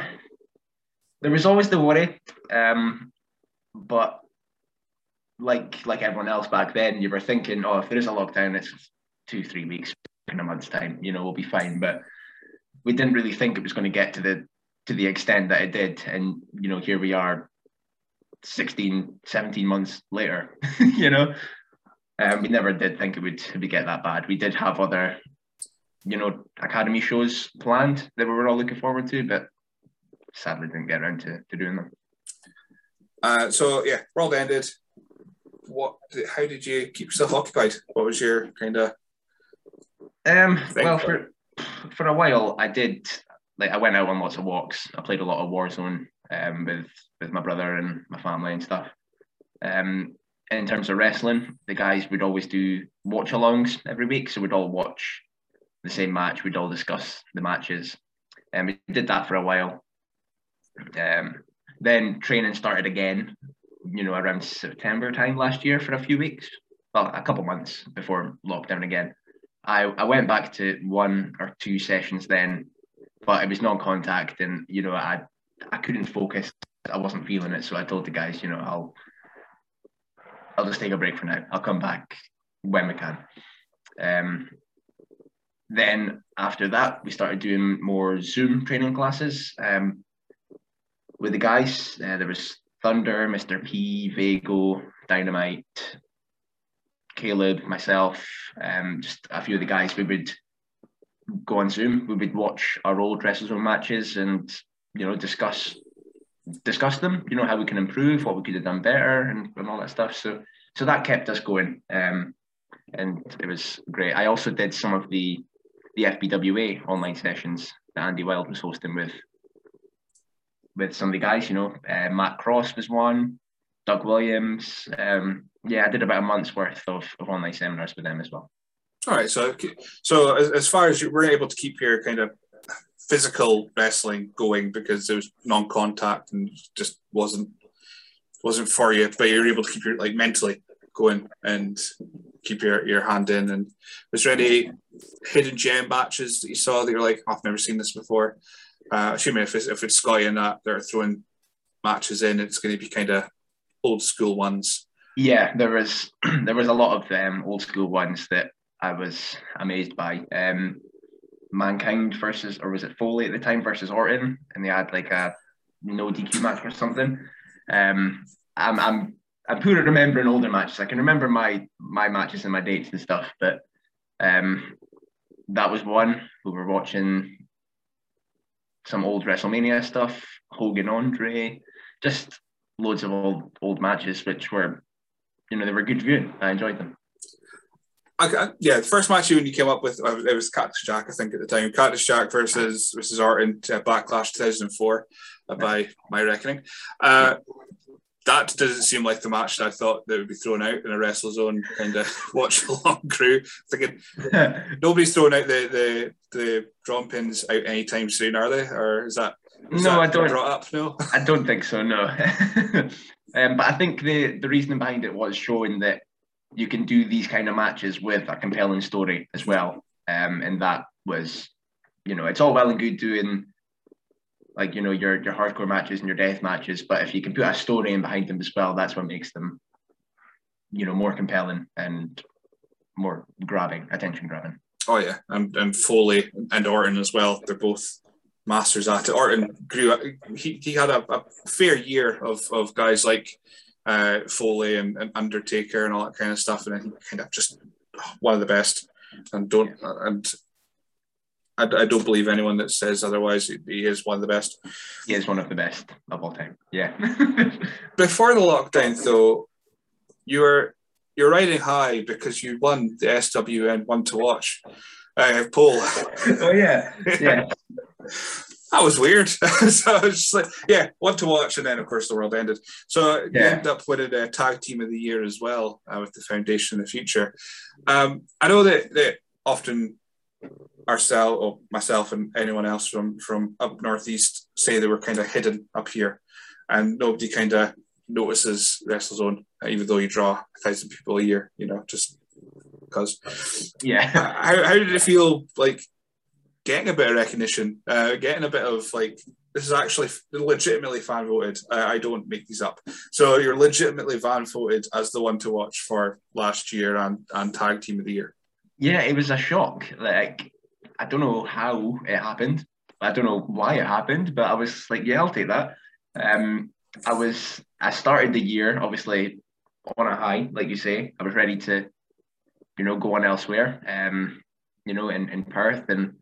there was always the worry, um, but like like everyone else back then, you were thinking, oh, if there is a lockdown, it's two three weeks in a month's time, you know, we'll be fine. But we didn't really think it was going to get to the to the extent that it did, and you know, here we are, 16, 17 months later. you know, um, we never did think it would, it get that bad. We did have other, you know, academy shows planned that we were all looking forward to, but sadly didn't get around to, to doing them. Uh, so yeah, world ended. What? How did you keep yourself occupied? What was your kind of? Um, well, for for a while, I did like I went out on lots of walks. I played a lot of Warzone um, with with my brother and my family and stuff. Um, in terms of wrestling, the guys would always do watch alongs every week, so we'd all watch the same match. We'd all discuss the matches, and we did that for a while. Um, then training started again, you know, around September time last year for a few weeks, well, a couple months before lockdown again. I, I went back to one or two sessions then, but it was non-contact, and you know, I I couldn't focus. I wasn't feeling it, so I told the guys, you know, I'll I'll just take a break for now. I'll come back when we can. Um, then after that, we started doing more Zoom training classes. Um, with the guys. Uh, there was Thunder, Mr. P, Vago, Dynamite, Caleb, myself, um, just a few of the guys. We would go on Zoom. We would watch our old WrestleZone matches and you know discuss discuss them. You know how we can improve, what we could have done better, and, and all that stuff. So so that kept us going, um, and it was great. I also did some of the the FBWA online sessions that Andy Wild was hosting with with some of the guys. You know, uh, Matt Cross was one, Doug Williams. Um, yeah, I did about a month's worth of, of online seminars with them as well. All right, so so as, as far as you were able to keep your kind of physical wrestling going because there was non-contact and just wasn't wasn't for you, but you were able to keep your like mentally going and keep your, your hand in. And was there any hidden gem matches that you saw that you're like, oh, I've never seen this before? Uh, assuming if it's, if it's Sky and that they're throwing matches in, it's going to be kind of old school ones. Yeah, there was there was a lot of um, old school ones that I was amazed by. Um, Mankind versus, or was it Foley at the time versus Orton, and they had like a no DQ match or something. Um, I'm I'm I'm poor at remembering older matches. I can remember my my matches and my dates and stuff, but um, that was one. We were watching some old WrestleMania stuff, Hogan Andre, just loads of old old matches, which were, you know, they were good viewing. I enjoyed them. Yeah, the first match you came up with it was Cactus Jack, I think at the time. Cactus Jack versus versus Orton uh, Backlash 2004, uh, by my reckoning. Uh, that doesn't seem like the match that I thought that would be thrown out in a WrestleZone kind of watch along crew. Thinking nobody's throwing out the the the drum pins out anytime soon, are they? Or is that is no? That I don't. Brought up, no, I don't think so. No, um, but I think the the reasoning behind it was showing that you can do these kind of matches with a compelling story as well, um, and that was, you know, it's all well and good doing like you know your your hardcore matches and your death matches but if you can put a story in behind them as well that's what makes them you know more compelling and more grabbing attention grabbing. Oh yeah. And, and foley and orton as well. They're both masters at it. Orton grew he, he had a, a fair year of of guys like uh, foley and, and, undertaker and all that kind of stuff. And he kind of just one of the best. And don't and I, I don't believe anyone that says otherwise. He is one of the best. He is one of the best of all time. Yeah. Before the lockdown, though, you were you're riding high because you won the SWN one to watch uh, poll. oh yeah, yeah. that was weird. so I was just like, yeah, one to watch, and then of course the world ended. So yeah. you end up winning a tag team of the year as well uh, with the foundation in the future. Um, I know that that often ourselves or myself and anyone else from from up northeast say they were kind of hidden up here, and nobody kind of notices WrestleZone, even though you draw a thousand people a year. You know, just because. Yeah. how how did it feel like getting a bit of recognition, uh, getting a bit of like this is actually legitimately fan voted. I, I, don't make these up. So you're legitimately fan voted as the one to watch for last year and, and tag team of the year. Yeah, it was a shock. Like I don't know how it happened. I don't know why it happened, but I was like, yeah, I'll take that. Um, I was I started the year obviously on a high, like you say. I was ready to, you know, go on elsewhere. Um, you know, in, in Perth and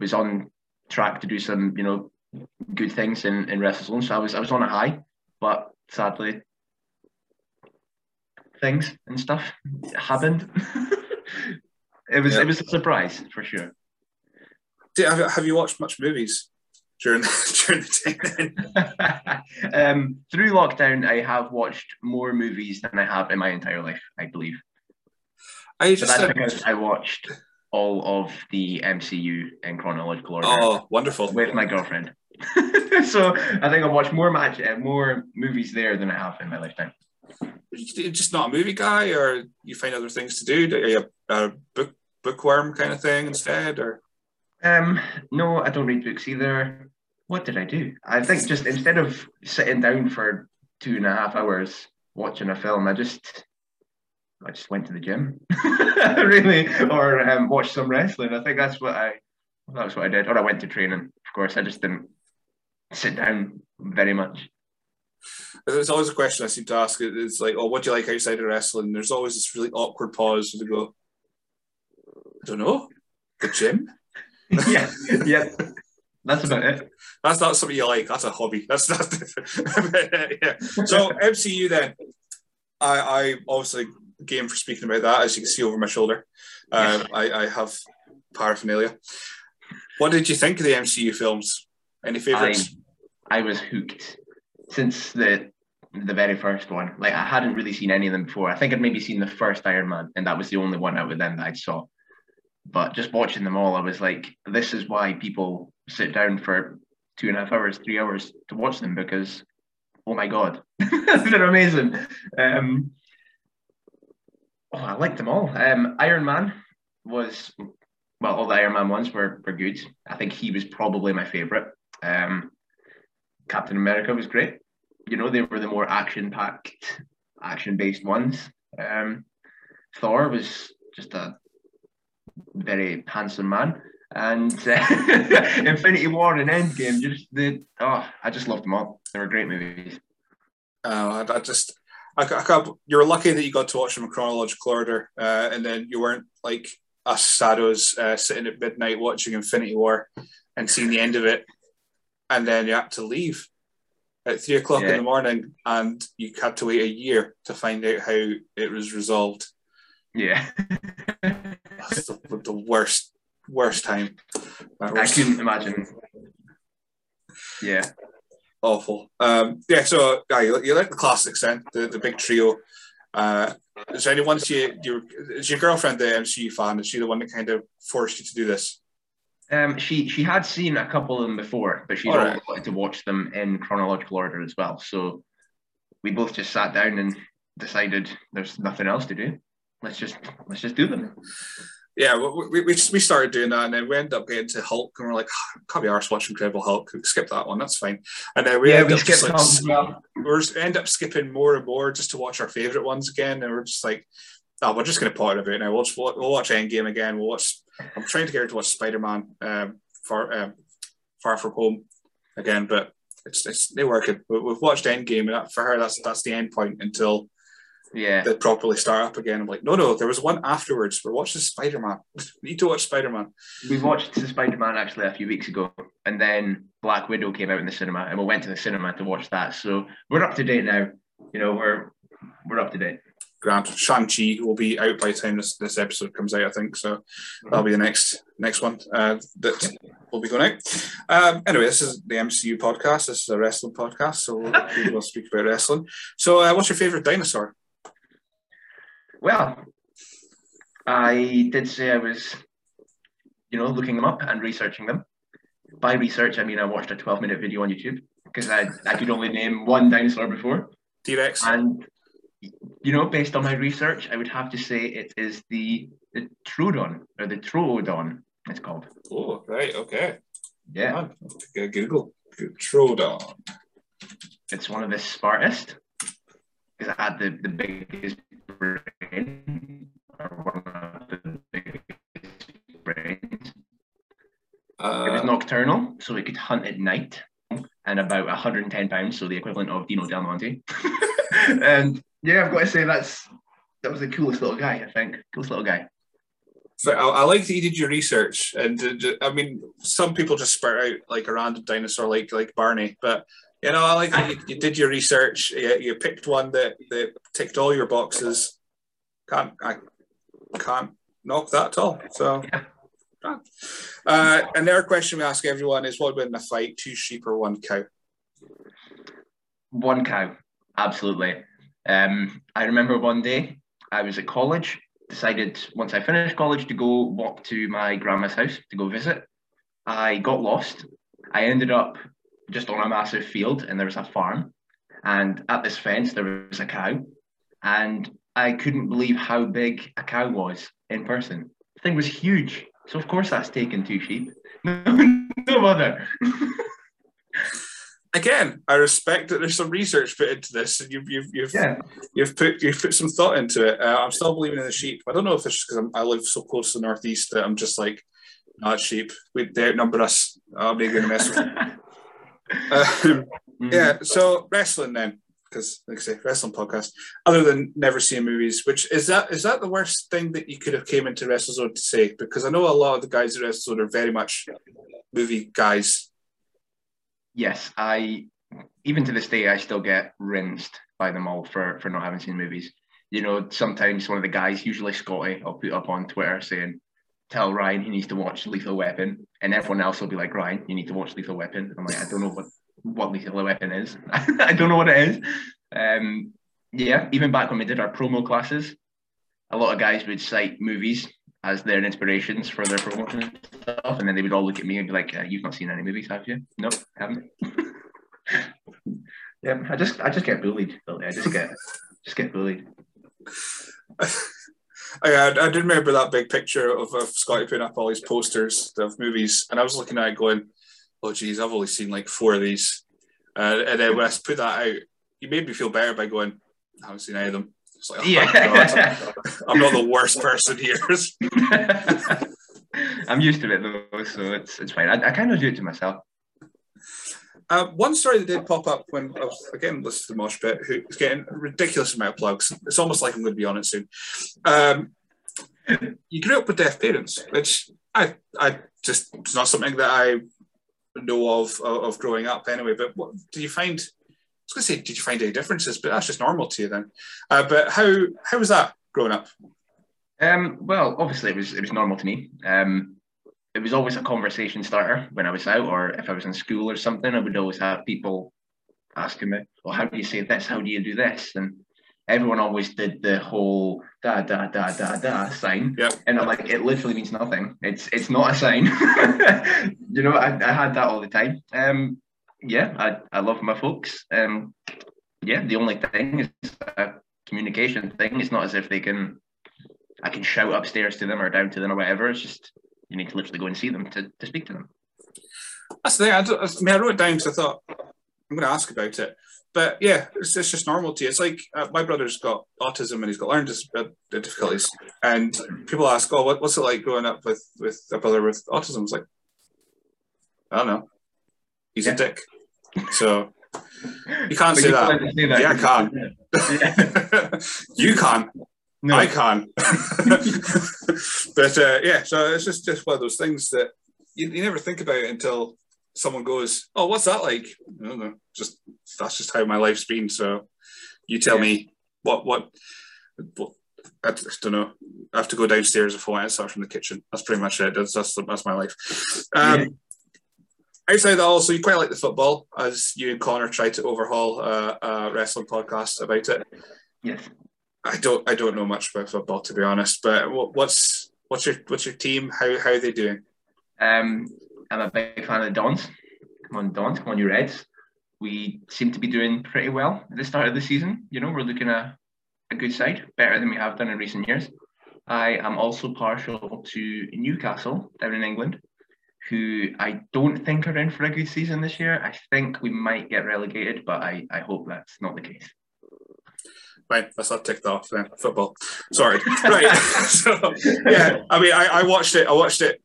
was on track to do some, you know, good things in, in WrestleZone. So I was I was on a high, but sadly things and stuff happened. it was yeah. it was a surprise for sure. Have you watched much movies during during the time? um, through lockdown, I have watched more movies than I have in my entire life. I believe. I just that's because I watched all of the MCU in chronological order. Oh, wonderful! With my girlfriend. so I think I've watched more match, uh, more movies there than I have in my lifetime. You're just not a movie guy, or you find other things to do? Are you a, a book bookworm kind of thing instead, or? Um, no, I don't read books either. What did I do? I think just instead of sitting down for two and a half hours watching a film, I just I just went to the gym, really, or um, watched some wrestling. I think that's what I that's what I did. Or I went to training. Of course, I just didn't sit down very much. It's always a question I seem to ask. It's like, oh, what do you like outside of wrestling? There's always this really awkward pause to go, I don't know, the gym. yeah, yeah. That's about it. That's not something you like. That's a hobby. That's that's different. yeah. So MCU then, I I obviously game for speaking about that as you can see over my shoulder. Uh, I I have paraphernalia. What did you think of the MCU films? Any favorites? I, I was hooked since the the very first one. Like I hadn't really seen any of them before. I think I'd maybe seen the first Iron Man, and that was the only one out of them that I saw. But just watching them all, I was like, this is why people sit down for two and a half hours, three hours to watch them because, oh my god, they're amazing. Um, oh, I liked them all. Um, Iron Man was well, all the Iron Man ones were were good. I think he was probably my favorite. Um, Captain America was great. You know, they were the more action packed, action based ones. Um, Thor was just a very handsome man. And uh, Infinity War and Endgame, just the oh, I just loved them all. They were great movies. Uh, I, just, I, I, you were lucky that you got to watch them in chronological order, uh, and then you weren't like us shadows uh, sitting at midnight watching Infinity War and seeing the end of it and then you had to leave at three o'clock yeah. in the morning, and you had to wait a year to find out how it was resolved. Yeah, that's the, the worst, worst time. I couldn't imagine. Yeah, awful. Um, yeah, so yeah, you, you like the classics then, the, the big trio. Uh, is there any ones you, you is your girlfriend the MCU fan? Is she the one that kind of forced you to do this? Um, she she had seen a couple of them before, but she's All right. wanted to watch them in chronological order as well. So we both just sat down and decided there's nothing else to do. Let's just let's just do them. Yeah, we, we, we started doing that, and then we ended up getting to Hulk, and we're like, oh, can't be arse watching Incredible Hulk. We skip that one, that's fine. And then we yeah, we skipped like, well. we end up skipping more and more just to watch our favorite ones again, and we're just like, oh, we're just going to part of it now. We'll, we'll watch Endgame again. We'll watch I'm trying to get her to watch Spider Man um, far um, Far From Home again, but it's it's not working. We've watched Endgame, and that, for her, that's that's the end point until yeah they properly start up again. I'm like, no, no, there was one afterwards. We're watching Spider Man. we need to watch Spider Man. We watched Spider Man actually a few weeks ago, and then Black Widow came out in the cinema, and we went to the cinema to watch that. So we're up to date now. You know, we're we're up to date. Grant. Shang-Chi will be out by the time this, this episode comes out, I think. So that'll be the next next one uh, that will be going out. Um, anyway, this is the MCU podcast. This is a wrestling podcast, so we'll, we'll speak about wrestling. So, uh, what's your favorite dinosaur? Well, I did say I was, you know, looking them up and researching them. By research, I mean I watched a 12 minute video on YouTube because I, I could only name one dinosaur before. T Rex. And you know, based on my research, I would have to say it is the the Troodon or the Troodon. It's called. Oh, right, okay. Yeah. Oh, Google Troodon. It's one of the smartest because it had the, the biggest brain or one of the biggest brains. Uh, it was nocturnal, so it could hunt at night, and about 110 pounds, so the equivalent of Dino Del Monte. and yeah, I've got to say that's that was the coolest little guy. I think coolest little guy. I, I like that you did your research, and uh, I mean, some people just spurt out like a random dinosaur, like like Barney. But you know, I like that you, you did your research. You, you, picked one that that ticked all your boxes. Can't I can't knock that at all. So. Uh, another question we ask everyone is: What would win a fight, two sheep or one cow? One cow, absolutely. Um, I remember one day I was at college decided once I finished college to go walk to my grandma's house to go visit. I got lost. I ended up just on a massive field and there was a farm. And at this fence, there was a cow. And I couldn't believe how big a cow was in person. The thing was huge. So, of course, that's taken two sheep. no, no other. again, I respect that there's some research put into this, and you've you've you've, yeah. you've put you've put some thought into it. Uh, I'm still believing in the sheep. I don't know if it's because I live so close to the northeast that I'm just like, not sheep. We they outnumber us. I'm not going to mess with. um, mm-hmm. Yeah. So wrestling then, because like I say, wrestling podcast. Other than never seeing movies, which is that is that the worst thing that you could have came into WrestleZone to say? Because I know a lot of the guys at WrestleZone are very much movie guys yes, I even to this day I still get rinsed by them all for for not having seen movies. You know, sometimes one of the guys, usually Scotty, I'll put up on Twitter saying, "Tell Ryan he needs to watch Lethal Weapon," and everyone else will be like, "Ryan, you need to watch Lethal Weapon." I'm like, I don't know what what Lethal Weapon is. I don't know what it is. Um, yeah, even back when we did our promo classes, a lot of guys would cite movies as their inspirations for their promotion stuff, and then they would all look at me and be like, uh, "You've not seen any movies, have you?" No, Nope, haven't. yeah, I just I just get bullied. I just get just get bullied. I, I did remember that big picture of, of Scotty putting up all these posters of movies, and I was looking at it going, "Oh, geez, I've only seen like four of these." Uh, and then when I put that out, you made me feel better by going, "I haven't seen any of them." It's like, oh, yeah. I'm not the worst person here. I'm used to it though, so it's it's fine. I, I kind of do it to myself. Uh, one story that did pop up when I was again listening to the Mosh Pit, who's getting a ridiculous amount of plugs. It's almost like I'm going to be on it soon. Um, you grew up with deaf parents, which I I just it's not something that I know of of, of growing up anyway. But what do you find? I was going to say, did you find any differences? But that's just normal to you then. Uh, but how how was that growing up? Um, well, obviously it was it was normal to me. Um, it was always a conversation starter when I was out, or if I was in school or something. I would always have people asking me, "Well, how do you say this? How do you do this?" And everyone always did the whole da da da da da sign. Yep. And I'm like, it literally means nothing. It's it's not a sign. you know, I, I had that all the time. Um, yeah, I, I love my folks. Um, yeah, the only thing is a communication thing. It's not as if they can, I can shout upstairs to them or down to them or whatever. It's just you need to literally go and see them to, to speak to them. That's the thing. I, I, mean, I wrote it down because I thought I'm going to ask about it. But yeah, it's, it's just normal to you. It's like uh, my brother's got autism and he's got learning uh, difficulties. And people ask, "Oh, what, what's it like growing up with with a brother with autism?" It's like, I don't know. He's yeah. a dick. So you can't say, you that. say, that. Yeah, I can. Yeah. you can. No. I can't. but uh, yeah, so it's just just one of those things that you, you never think about until someone goes, "Oh, what's that like?" I don't know. Just that's just how my life's been. So you tell yeah. me what, what what I don't know. I have to go downstairs if I want to start from the kitchen. That's pretty much it. That's that's, that's my life. Um, yeah outside that, also you quite like the football, as you and Connor tried to overhaul a, a wrestling podcast about it. Yes. I don't. I don't know much about football to be honest. But what's what's your what's your team? How how are they doing? Um, I'm a big fan of the Dons. Come on, Dons! Come on, you Reds! We seem to be doing pretty well at the start of the season. You know, we're looking at a good side, better than we have done in recent years. I am also partial to Newcastle down in England who I don't think are in for a good season this year. I think we might get relegated, but I, I hope that's not the case. Right, that's not ticked off. Football. Sorry. right. so yeah, I mean I, I watched it I watched it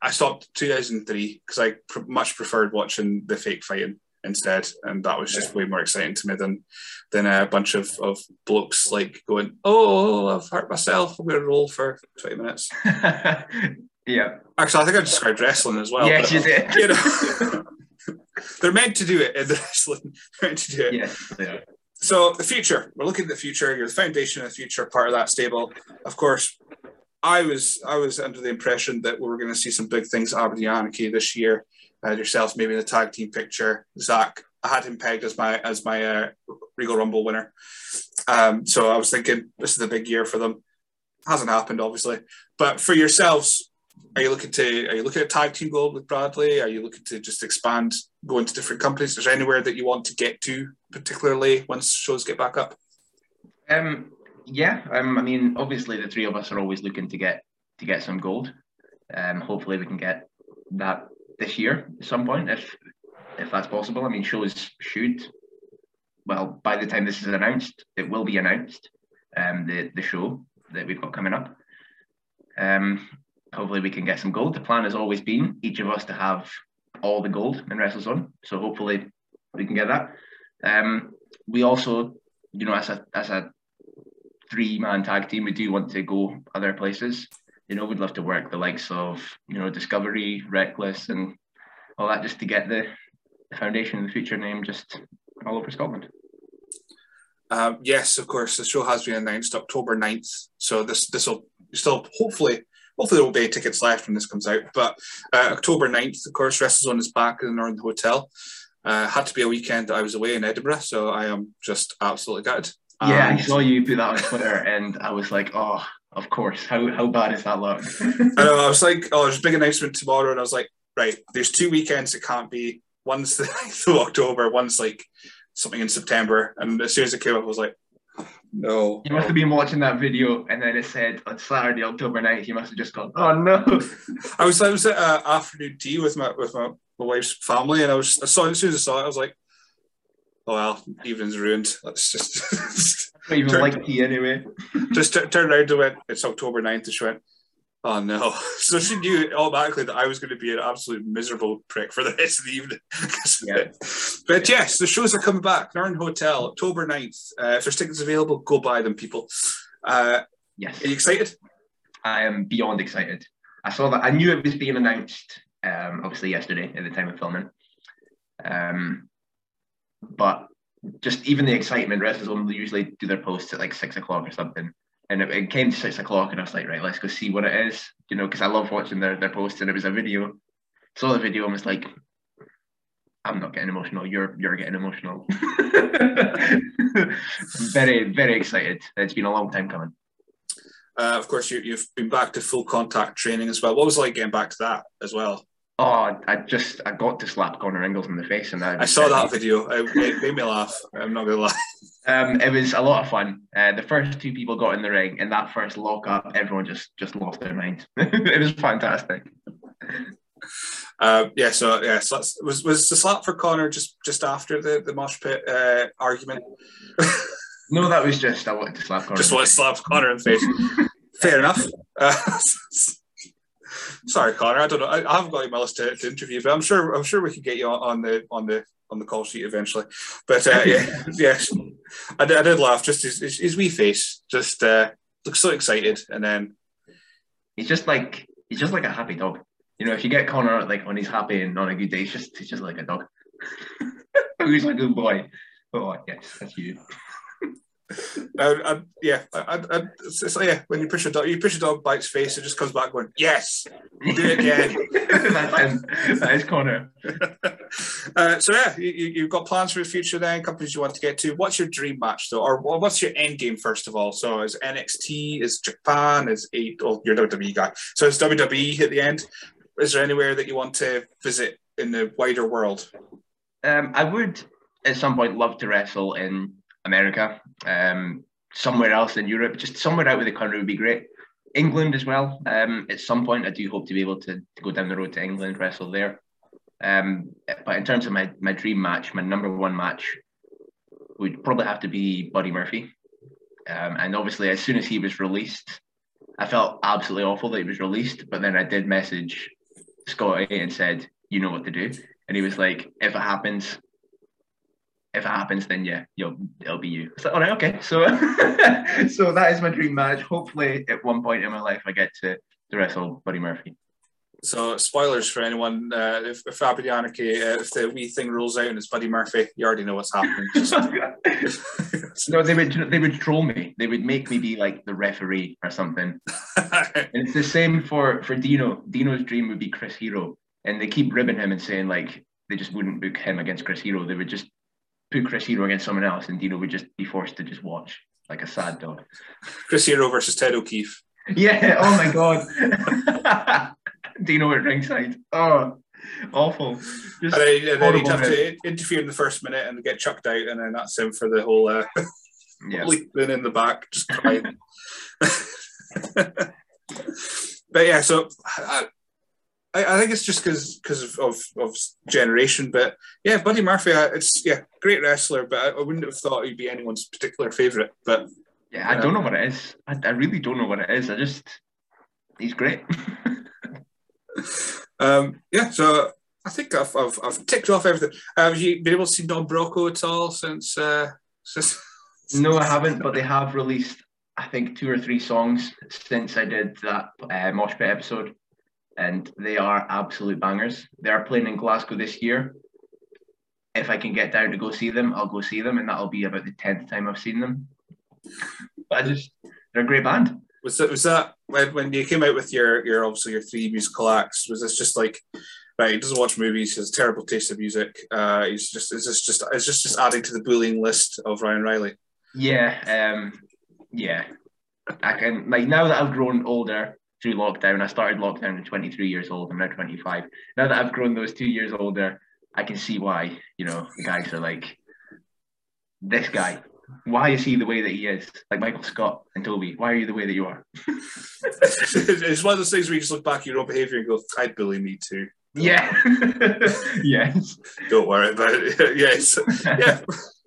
I stopped 2003 because I pr- much preferred watching the fake fighting instead, and that was just way more exciting to me than than a bunch of, of blokes like going, "Oh, I've hurt myself. I'm going to roll for 20 minutes." yeah. Actually, I think I described wrestling as well. Yes, you did. You know, they're meant to do it in the wrestling. They're meant to do it. Yes. Yeah. So the future, we're looking at the future. You're the foundation of the future, part of that stable. Of course, I was I was under the impression that we were going to see some big things Aberdeen Anarchy this year. Uh, maybe in the tag team picture. Zach, I had him pegged as my as my uh, Regal Rumble winner. Um, so I was thinking this is the big year for them. Hasn't happened, obviously. But for yourselves, are you looking to are you looking at tag team gold with Bradley? Are you looking to just expand, go to different companies? Is there anywhere that you want to get to, particularly once shows get back up? Um, yeah, um, I mean, obviously the three of us are always looking to get to get some gold. Um, hopefully we can get that this year at some point, if if that's possible. I mean, shows should. Well, by the time this is announced, it will be announced. Um, the the show that we've got coming up. Um, hopefully we can get some gold. The plan has always been each of us to have all the gold in WrestleZone. So hopefully we can get that. Um, we also, you know, as a as a three man tag team, we do want to go other places. You know, we'd love to work the likes of, you know, Discovery, Reckless, and all that just to get the, foundation of the future name just all over Scotland. Um, yes, of course, the show has been announced October 9th. So this this will still hopefully hopefully there will be tickets left when this comes out. But uh, October 9th, of course, WrestleZone is back in the Northern Hotel. Uh, had to be a weekend that I was away in Edinburgh, so I am just absolutely gutted. Yeah, I Um, saw you put that on Twitter, and I was like, oh, of course. How how bad is that look? I know. I was like, oh, there's a big announcement tomorrow, and I was like, right, there's two weekends it can't be. One's the 9th of October, one's like something in September. And as soon as it came up, I was like, no. You must have been watching that video, and then it said on Saturday, October 9th, you must have just gone, oh no. I was I was at uh, afternoon tea with my with my, my wife's family, and I was I saw as soon as I saw it, I was like, oh well, evening's ruined. Let's just Not even Turn- like tea anyway. just t- turned around and went, it's October 9th, and she went, oh no. So she knew automatically that I was going to be an absolute miserable prick for the rest of the evening. Yeah. But yes, the shows are coming back. Northern Hotel, October 9th. Uh, if there's tickets available, go buy them, people. Uh, Yes, are you excited? I am beyond excited. I saw that. I knew it was being announced, um, obviously yesterday at the time of filming. Um, but just even the excitement, WrestleZone usually do their posts at like six o'clock or something. And it, it came to six o'clock, and I was like, right, let's go see what it is. You know, because I love watching their their posts, and it was a video. Saw the video and was like, I'm not getting emotional. You're you're getting emotional. very very excited. It's been a long time coming. Uh, of course, you, you've been back to full contact training as well. What was it like getting back to that as well? Oh, I just I got to slap Connor Ingles in the face, and I, I saw that video. It, it made me laugh. I'm not gonna lie. Um, it was a lot of fun. Uh, the first two people got in the ring, and that first lock up, everyone just just lost their mind. it was fantastic. Uh, yeah. So yeah. So was was the slap for Connor just just after the the mosh pit uh, argument? No, that was just I wanted to slap Connor. just want to slap Connor in the face. Fair enough. Sorry, Connor. I don't know. I, I haven't got your list to, to interview, but I'm sure I'm sure we could get you on, on the on the on the call sheet eventually. But uh, yeah, yes, I did, I did laugh. Just his, his, his wee face, just uh, looks so excited, and then He's just like he's just like a happy dog. You know, if you get Connor like when he's happy and on a good day, he's just he's just like a dog. he's like a good boy. Oh yes, that's you. I, yeah, I, I, it's, it's like, yeah, when you push a dog, you push a dog by its face, it just comes back going, yes, do it again. That is Connor. uh, so yeah, you, you've got plans for the future then, companies you want to get to. What's your dream match though, or what's your end game first of all? So is NXT, is Japan, is eight? Oh, you're a WWE guy. So is WWE at the end? Is there anywhere that you want to visit in the wider world? Um, I would at some point love to wrestle in America, um, somewhere else in Europe, just somewhere out of the country would be great. England as well. Um, at some point, I do hope to be able to, to go down the road to England, wrestle there. Um, but in terms of my, my dream match, my number one match would probably have to be Buddy Murphy. Um, and obviously, as soon as he was released, I felt absolutely awful that he was released. But then I did message Scotty and said, "You know what to do," and he was like, "If it happens." If it happens, then yeah, you'll it'll be you. It's like, all right, okay. So, so that is my dream match. Hopefully, at one point in my life, I get to to wrestle Buddy Murphy. So, spoilers for anyone. Uh, if, if Fabric Anarchy, uh, if the wee thing rolls out and it's Buddy Murphy, you already know what's happening. no, they would they would troll me. They would make me be like the referee or something. and it's the same for for Dino. Dino's dream would be Chris Hero, and they keep ribbing him and saying like they just wouldn't book him against Chris Hero. They would just put Chris Hero against someone else, and Dino would just be forced to just watch like a sad dog. Chris Hero versus Ted O'Keefe. Yeah. Oh my god. Dino at ringside. Oh, awful. Just and then, and then he'd have to interfere in the first minute and get chucked out, and then that's him for the whole uh, yeah. leaping in the back, just crying. but yeah, so I, I think it's just because because of, of generation. But yeah, Buddy Murphy, it's yeah, great wrestler, but I, I wouldn't have thought he'd be anyone's particular favorite. But yeah, I don't know what it is. I, I really don't know what it is. I just he's great. um, yeah, so I think I've, I've, I've ticked off everything. Have you been able to see Don Broco at all since? Uh, since... No, I haven't, but they have released, I think, two or three songs since I did that uh, Mosh Pit episode, and they are absolute bangers. They are playing in Glasgow this year. If I can get down to go see them, I'll go see them, and that'll be about the tenth time I've seen them. But I just, they're a great band. Was that was that when, when you came out with your your obviously your three musical acts? Was this just like right? He doesn't watch movies. He has terrible taste of music. Uh, he's just is this just is this just adding to the bullying list of Ryan Riley? Yeah, um, yeah. I can like now that I've grown older through lockdown. I started lockdown at 23 years old. I'm now 25. Now that I've grown those two years older, I can see why you know the guys are like this guy why is he the way that he is? Like Michael Scott and Toby, why are you the way that you are? it's one of those things where you just look back at your own behaviour and go, I'd bully me too. Yeah. yes. Don't worry about it. yes. Yeah,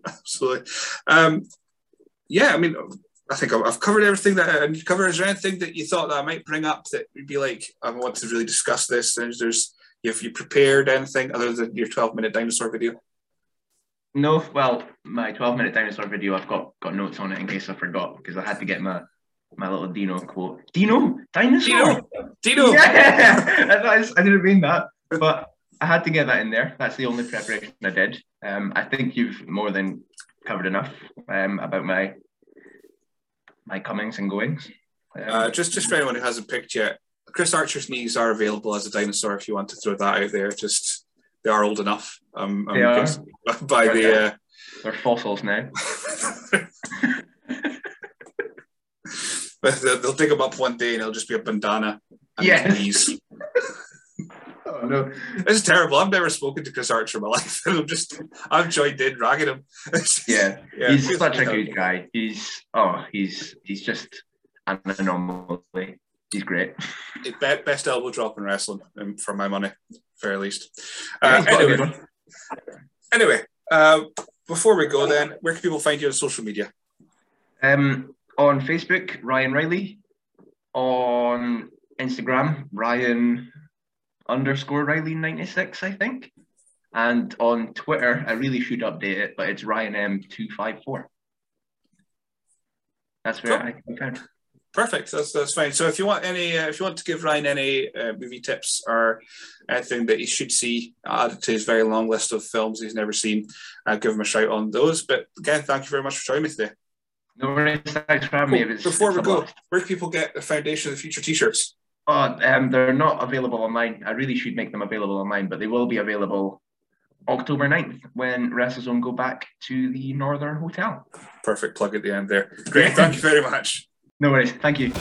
absolutely. Um, yeah, I mean, I think I've covered everything that and you cover. Is there anything that you thought that I might bring up that would be like, I want to really discuss this? And there's, if you prepared anything other than your 12 minute dinosaur video? No, well, my 12 minute dinosaur video, I've got got notes on it in case I forgot because I had to get my my little Dino quote. Dino, dinosaur, Dino, Dino. Yeah, I, I didn't mean that, but I had to get that in there. That's the only preparation I did. Um, I think you've more than covered enough um, about my my comings and goings. Um, uh, just just for anyone who hasn't picked yet, Chris Archer's knees are available as a dinosaur if you want to throw that out there. Just they are old enough. Um, they are. By they're, the uh, they're fossils now. but they'll dig them up one day and it'll just be a bandana. Yeah. Oh no, it's terrible. I've never spoken to Chris Archer in my life. I'm just I've joined in ragging him. yeah. yeah, he's such a good guy. He's oh he's he's just an anomaly. He's great. Best elbow drop in wrestling, um, for my money very least. Uh, anyway, anyway uh, before we go, then, where can people find you on social media? Um, on Facebook, Ryan Riley. On Instagram, Ryan underscore Riley ninety six, I think. And on Twitter, I really should update it, but it's Ryan M two five four. That's where cool. I can find. Perfect. That's that's fine. So if you want any, uh, if you want to give Ryan any uh, movie tips or anything that he should see added to his very long list of films he's never seen, uh, give him a shout on those. But again, thank you very much for joining me today. No worries. Thanks for having cool. me. Before we go, where can people get the Foundation of the Future T-shirts? Oh, um, they're not available online. I really should make them available online, but they will be available October 9th when WrestleZone go back to the Northern Hotel. Perfect plug at the end there. Great. Thank you very much. No worries. Thank you.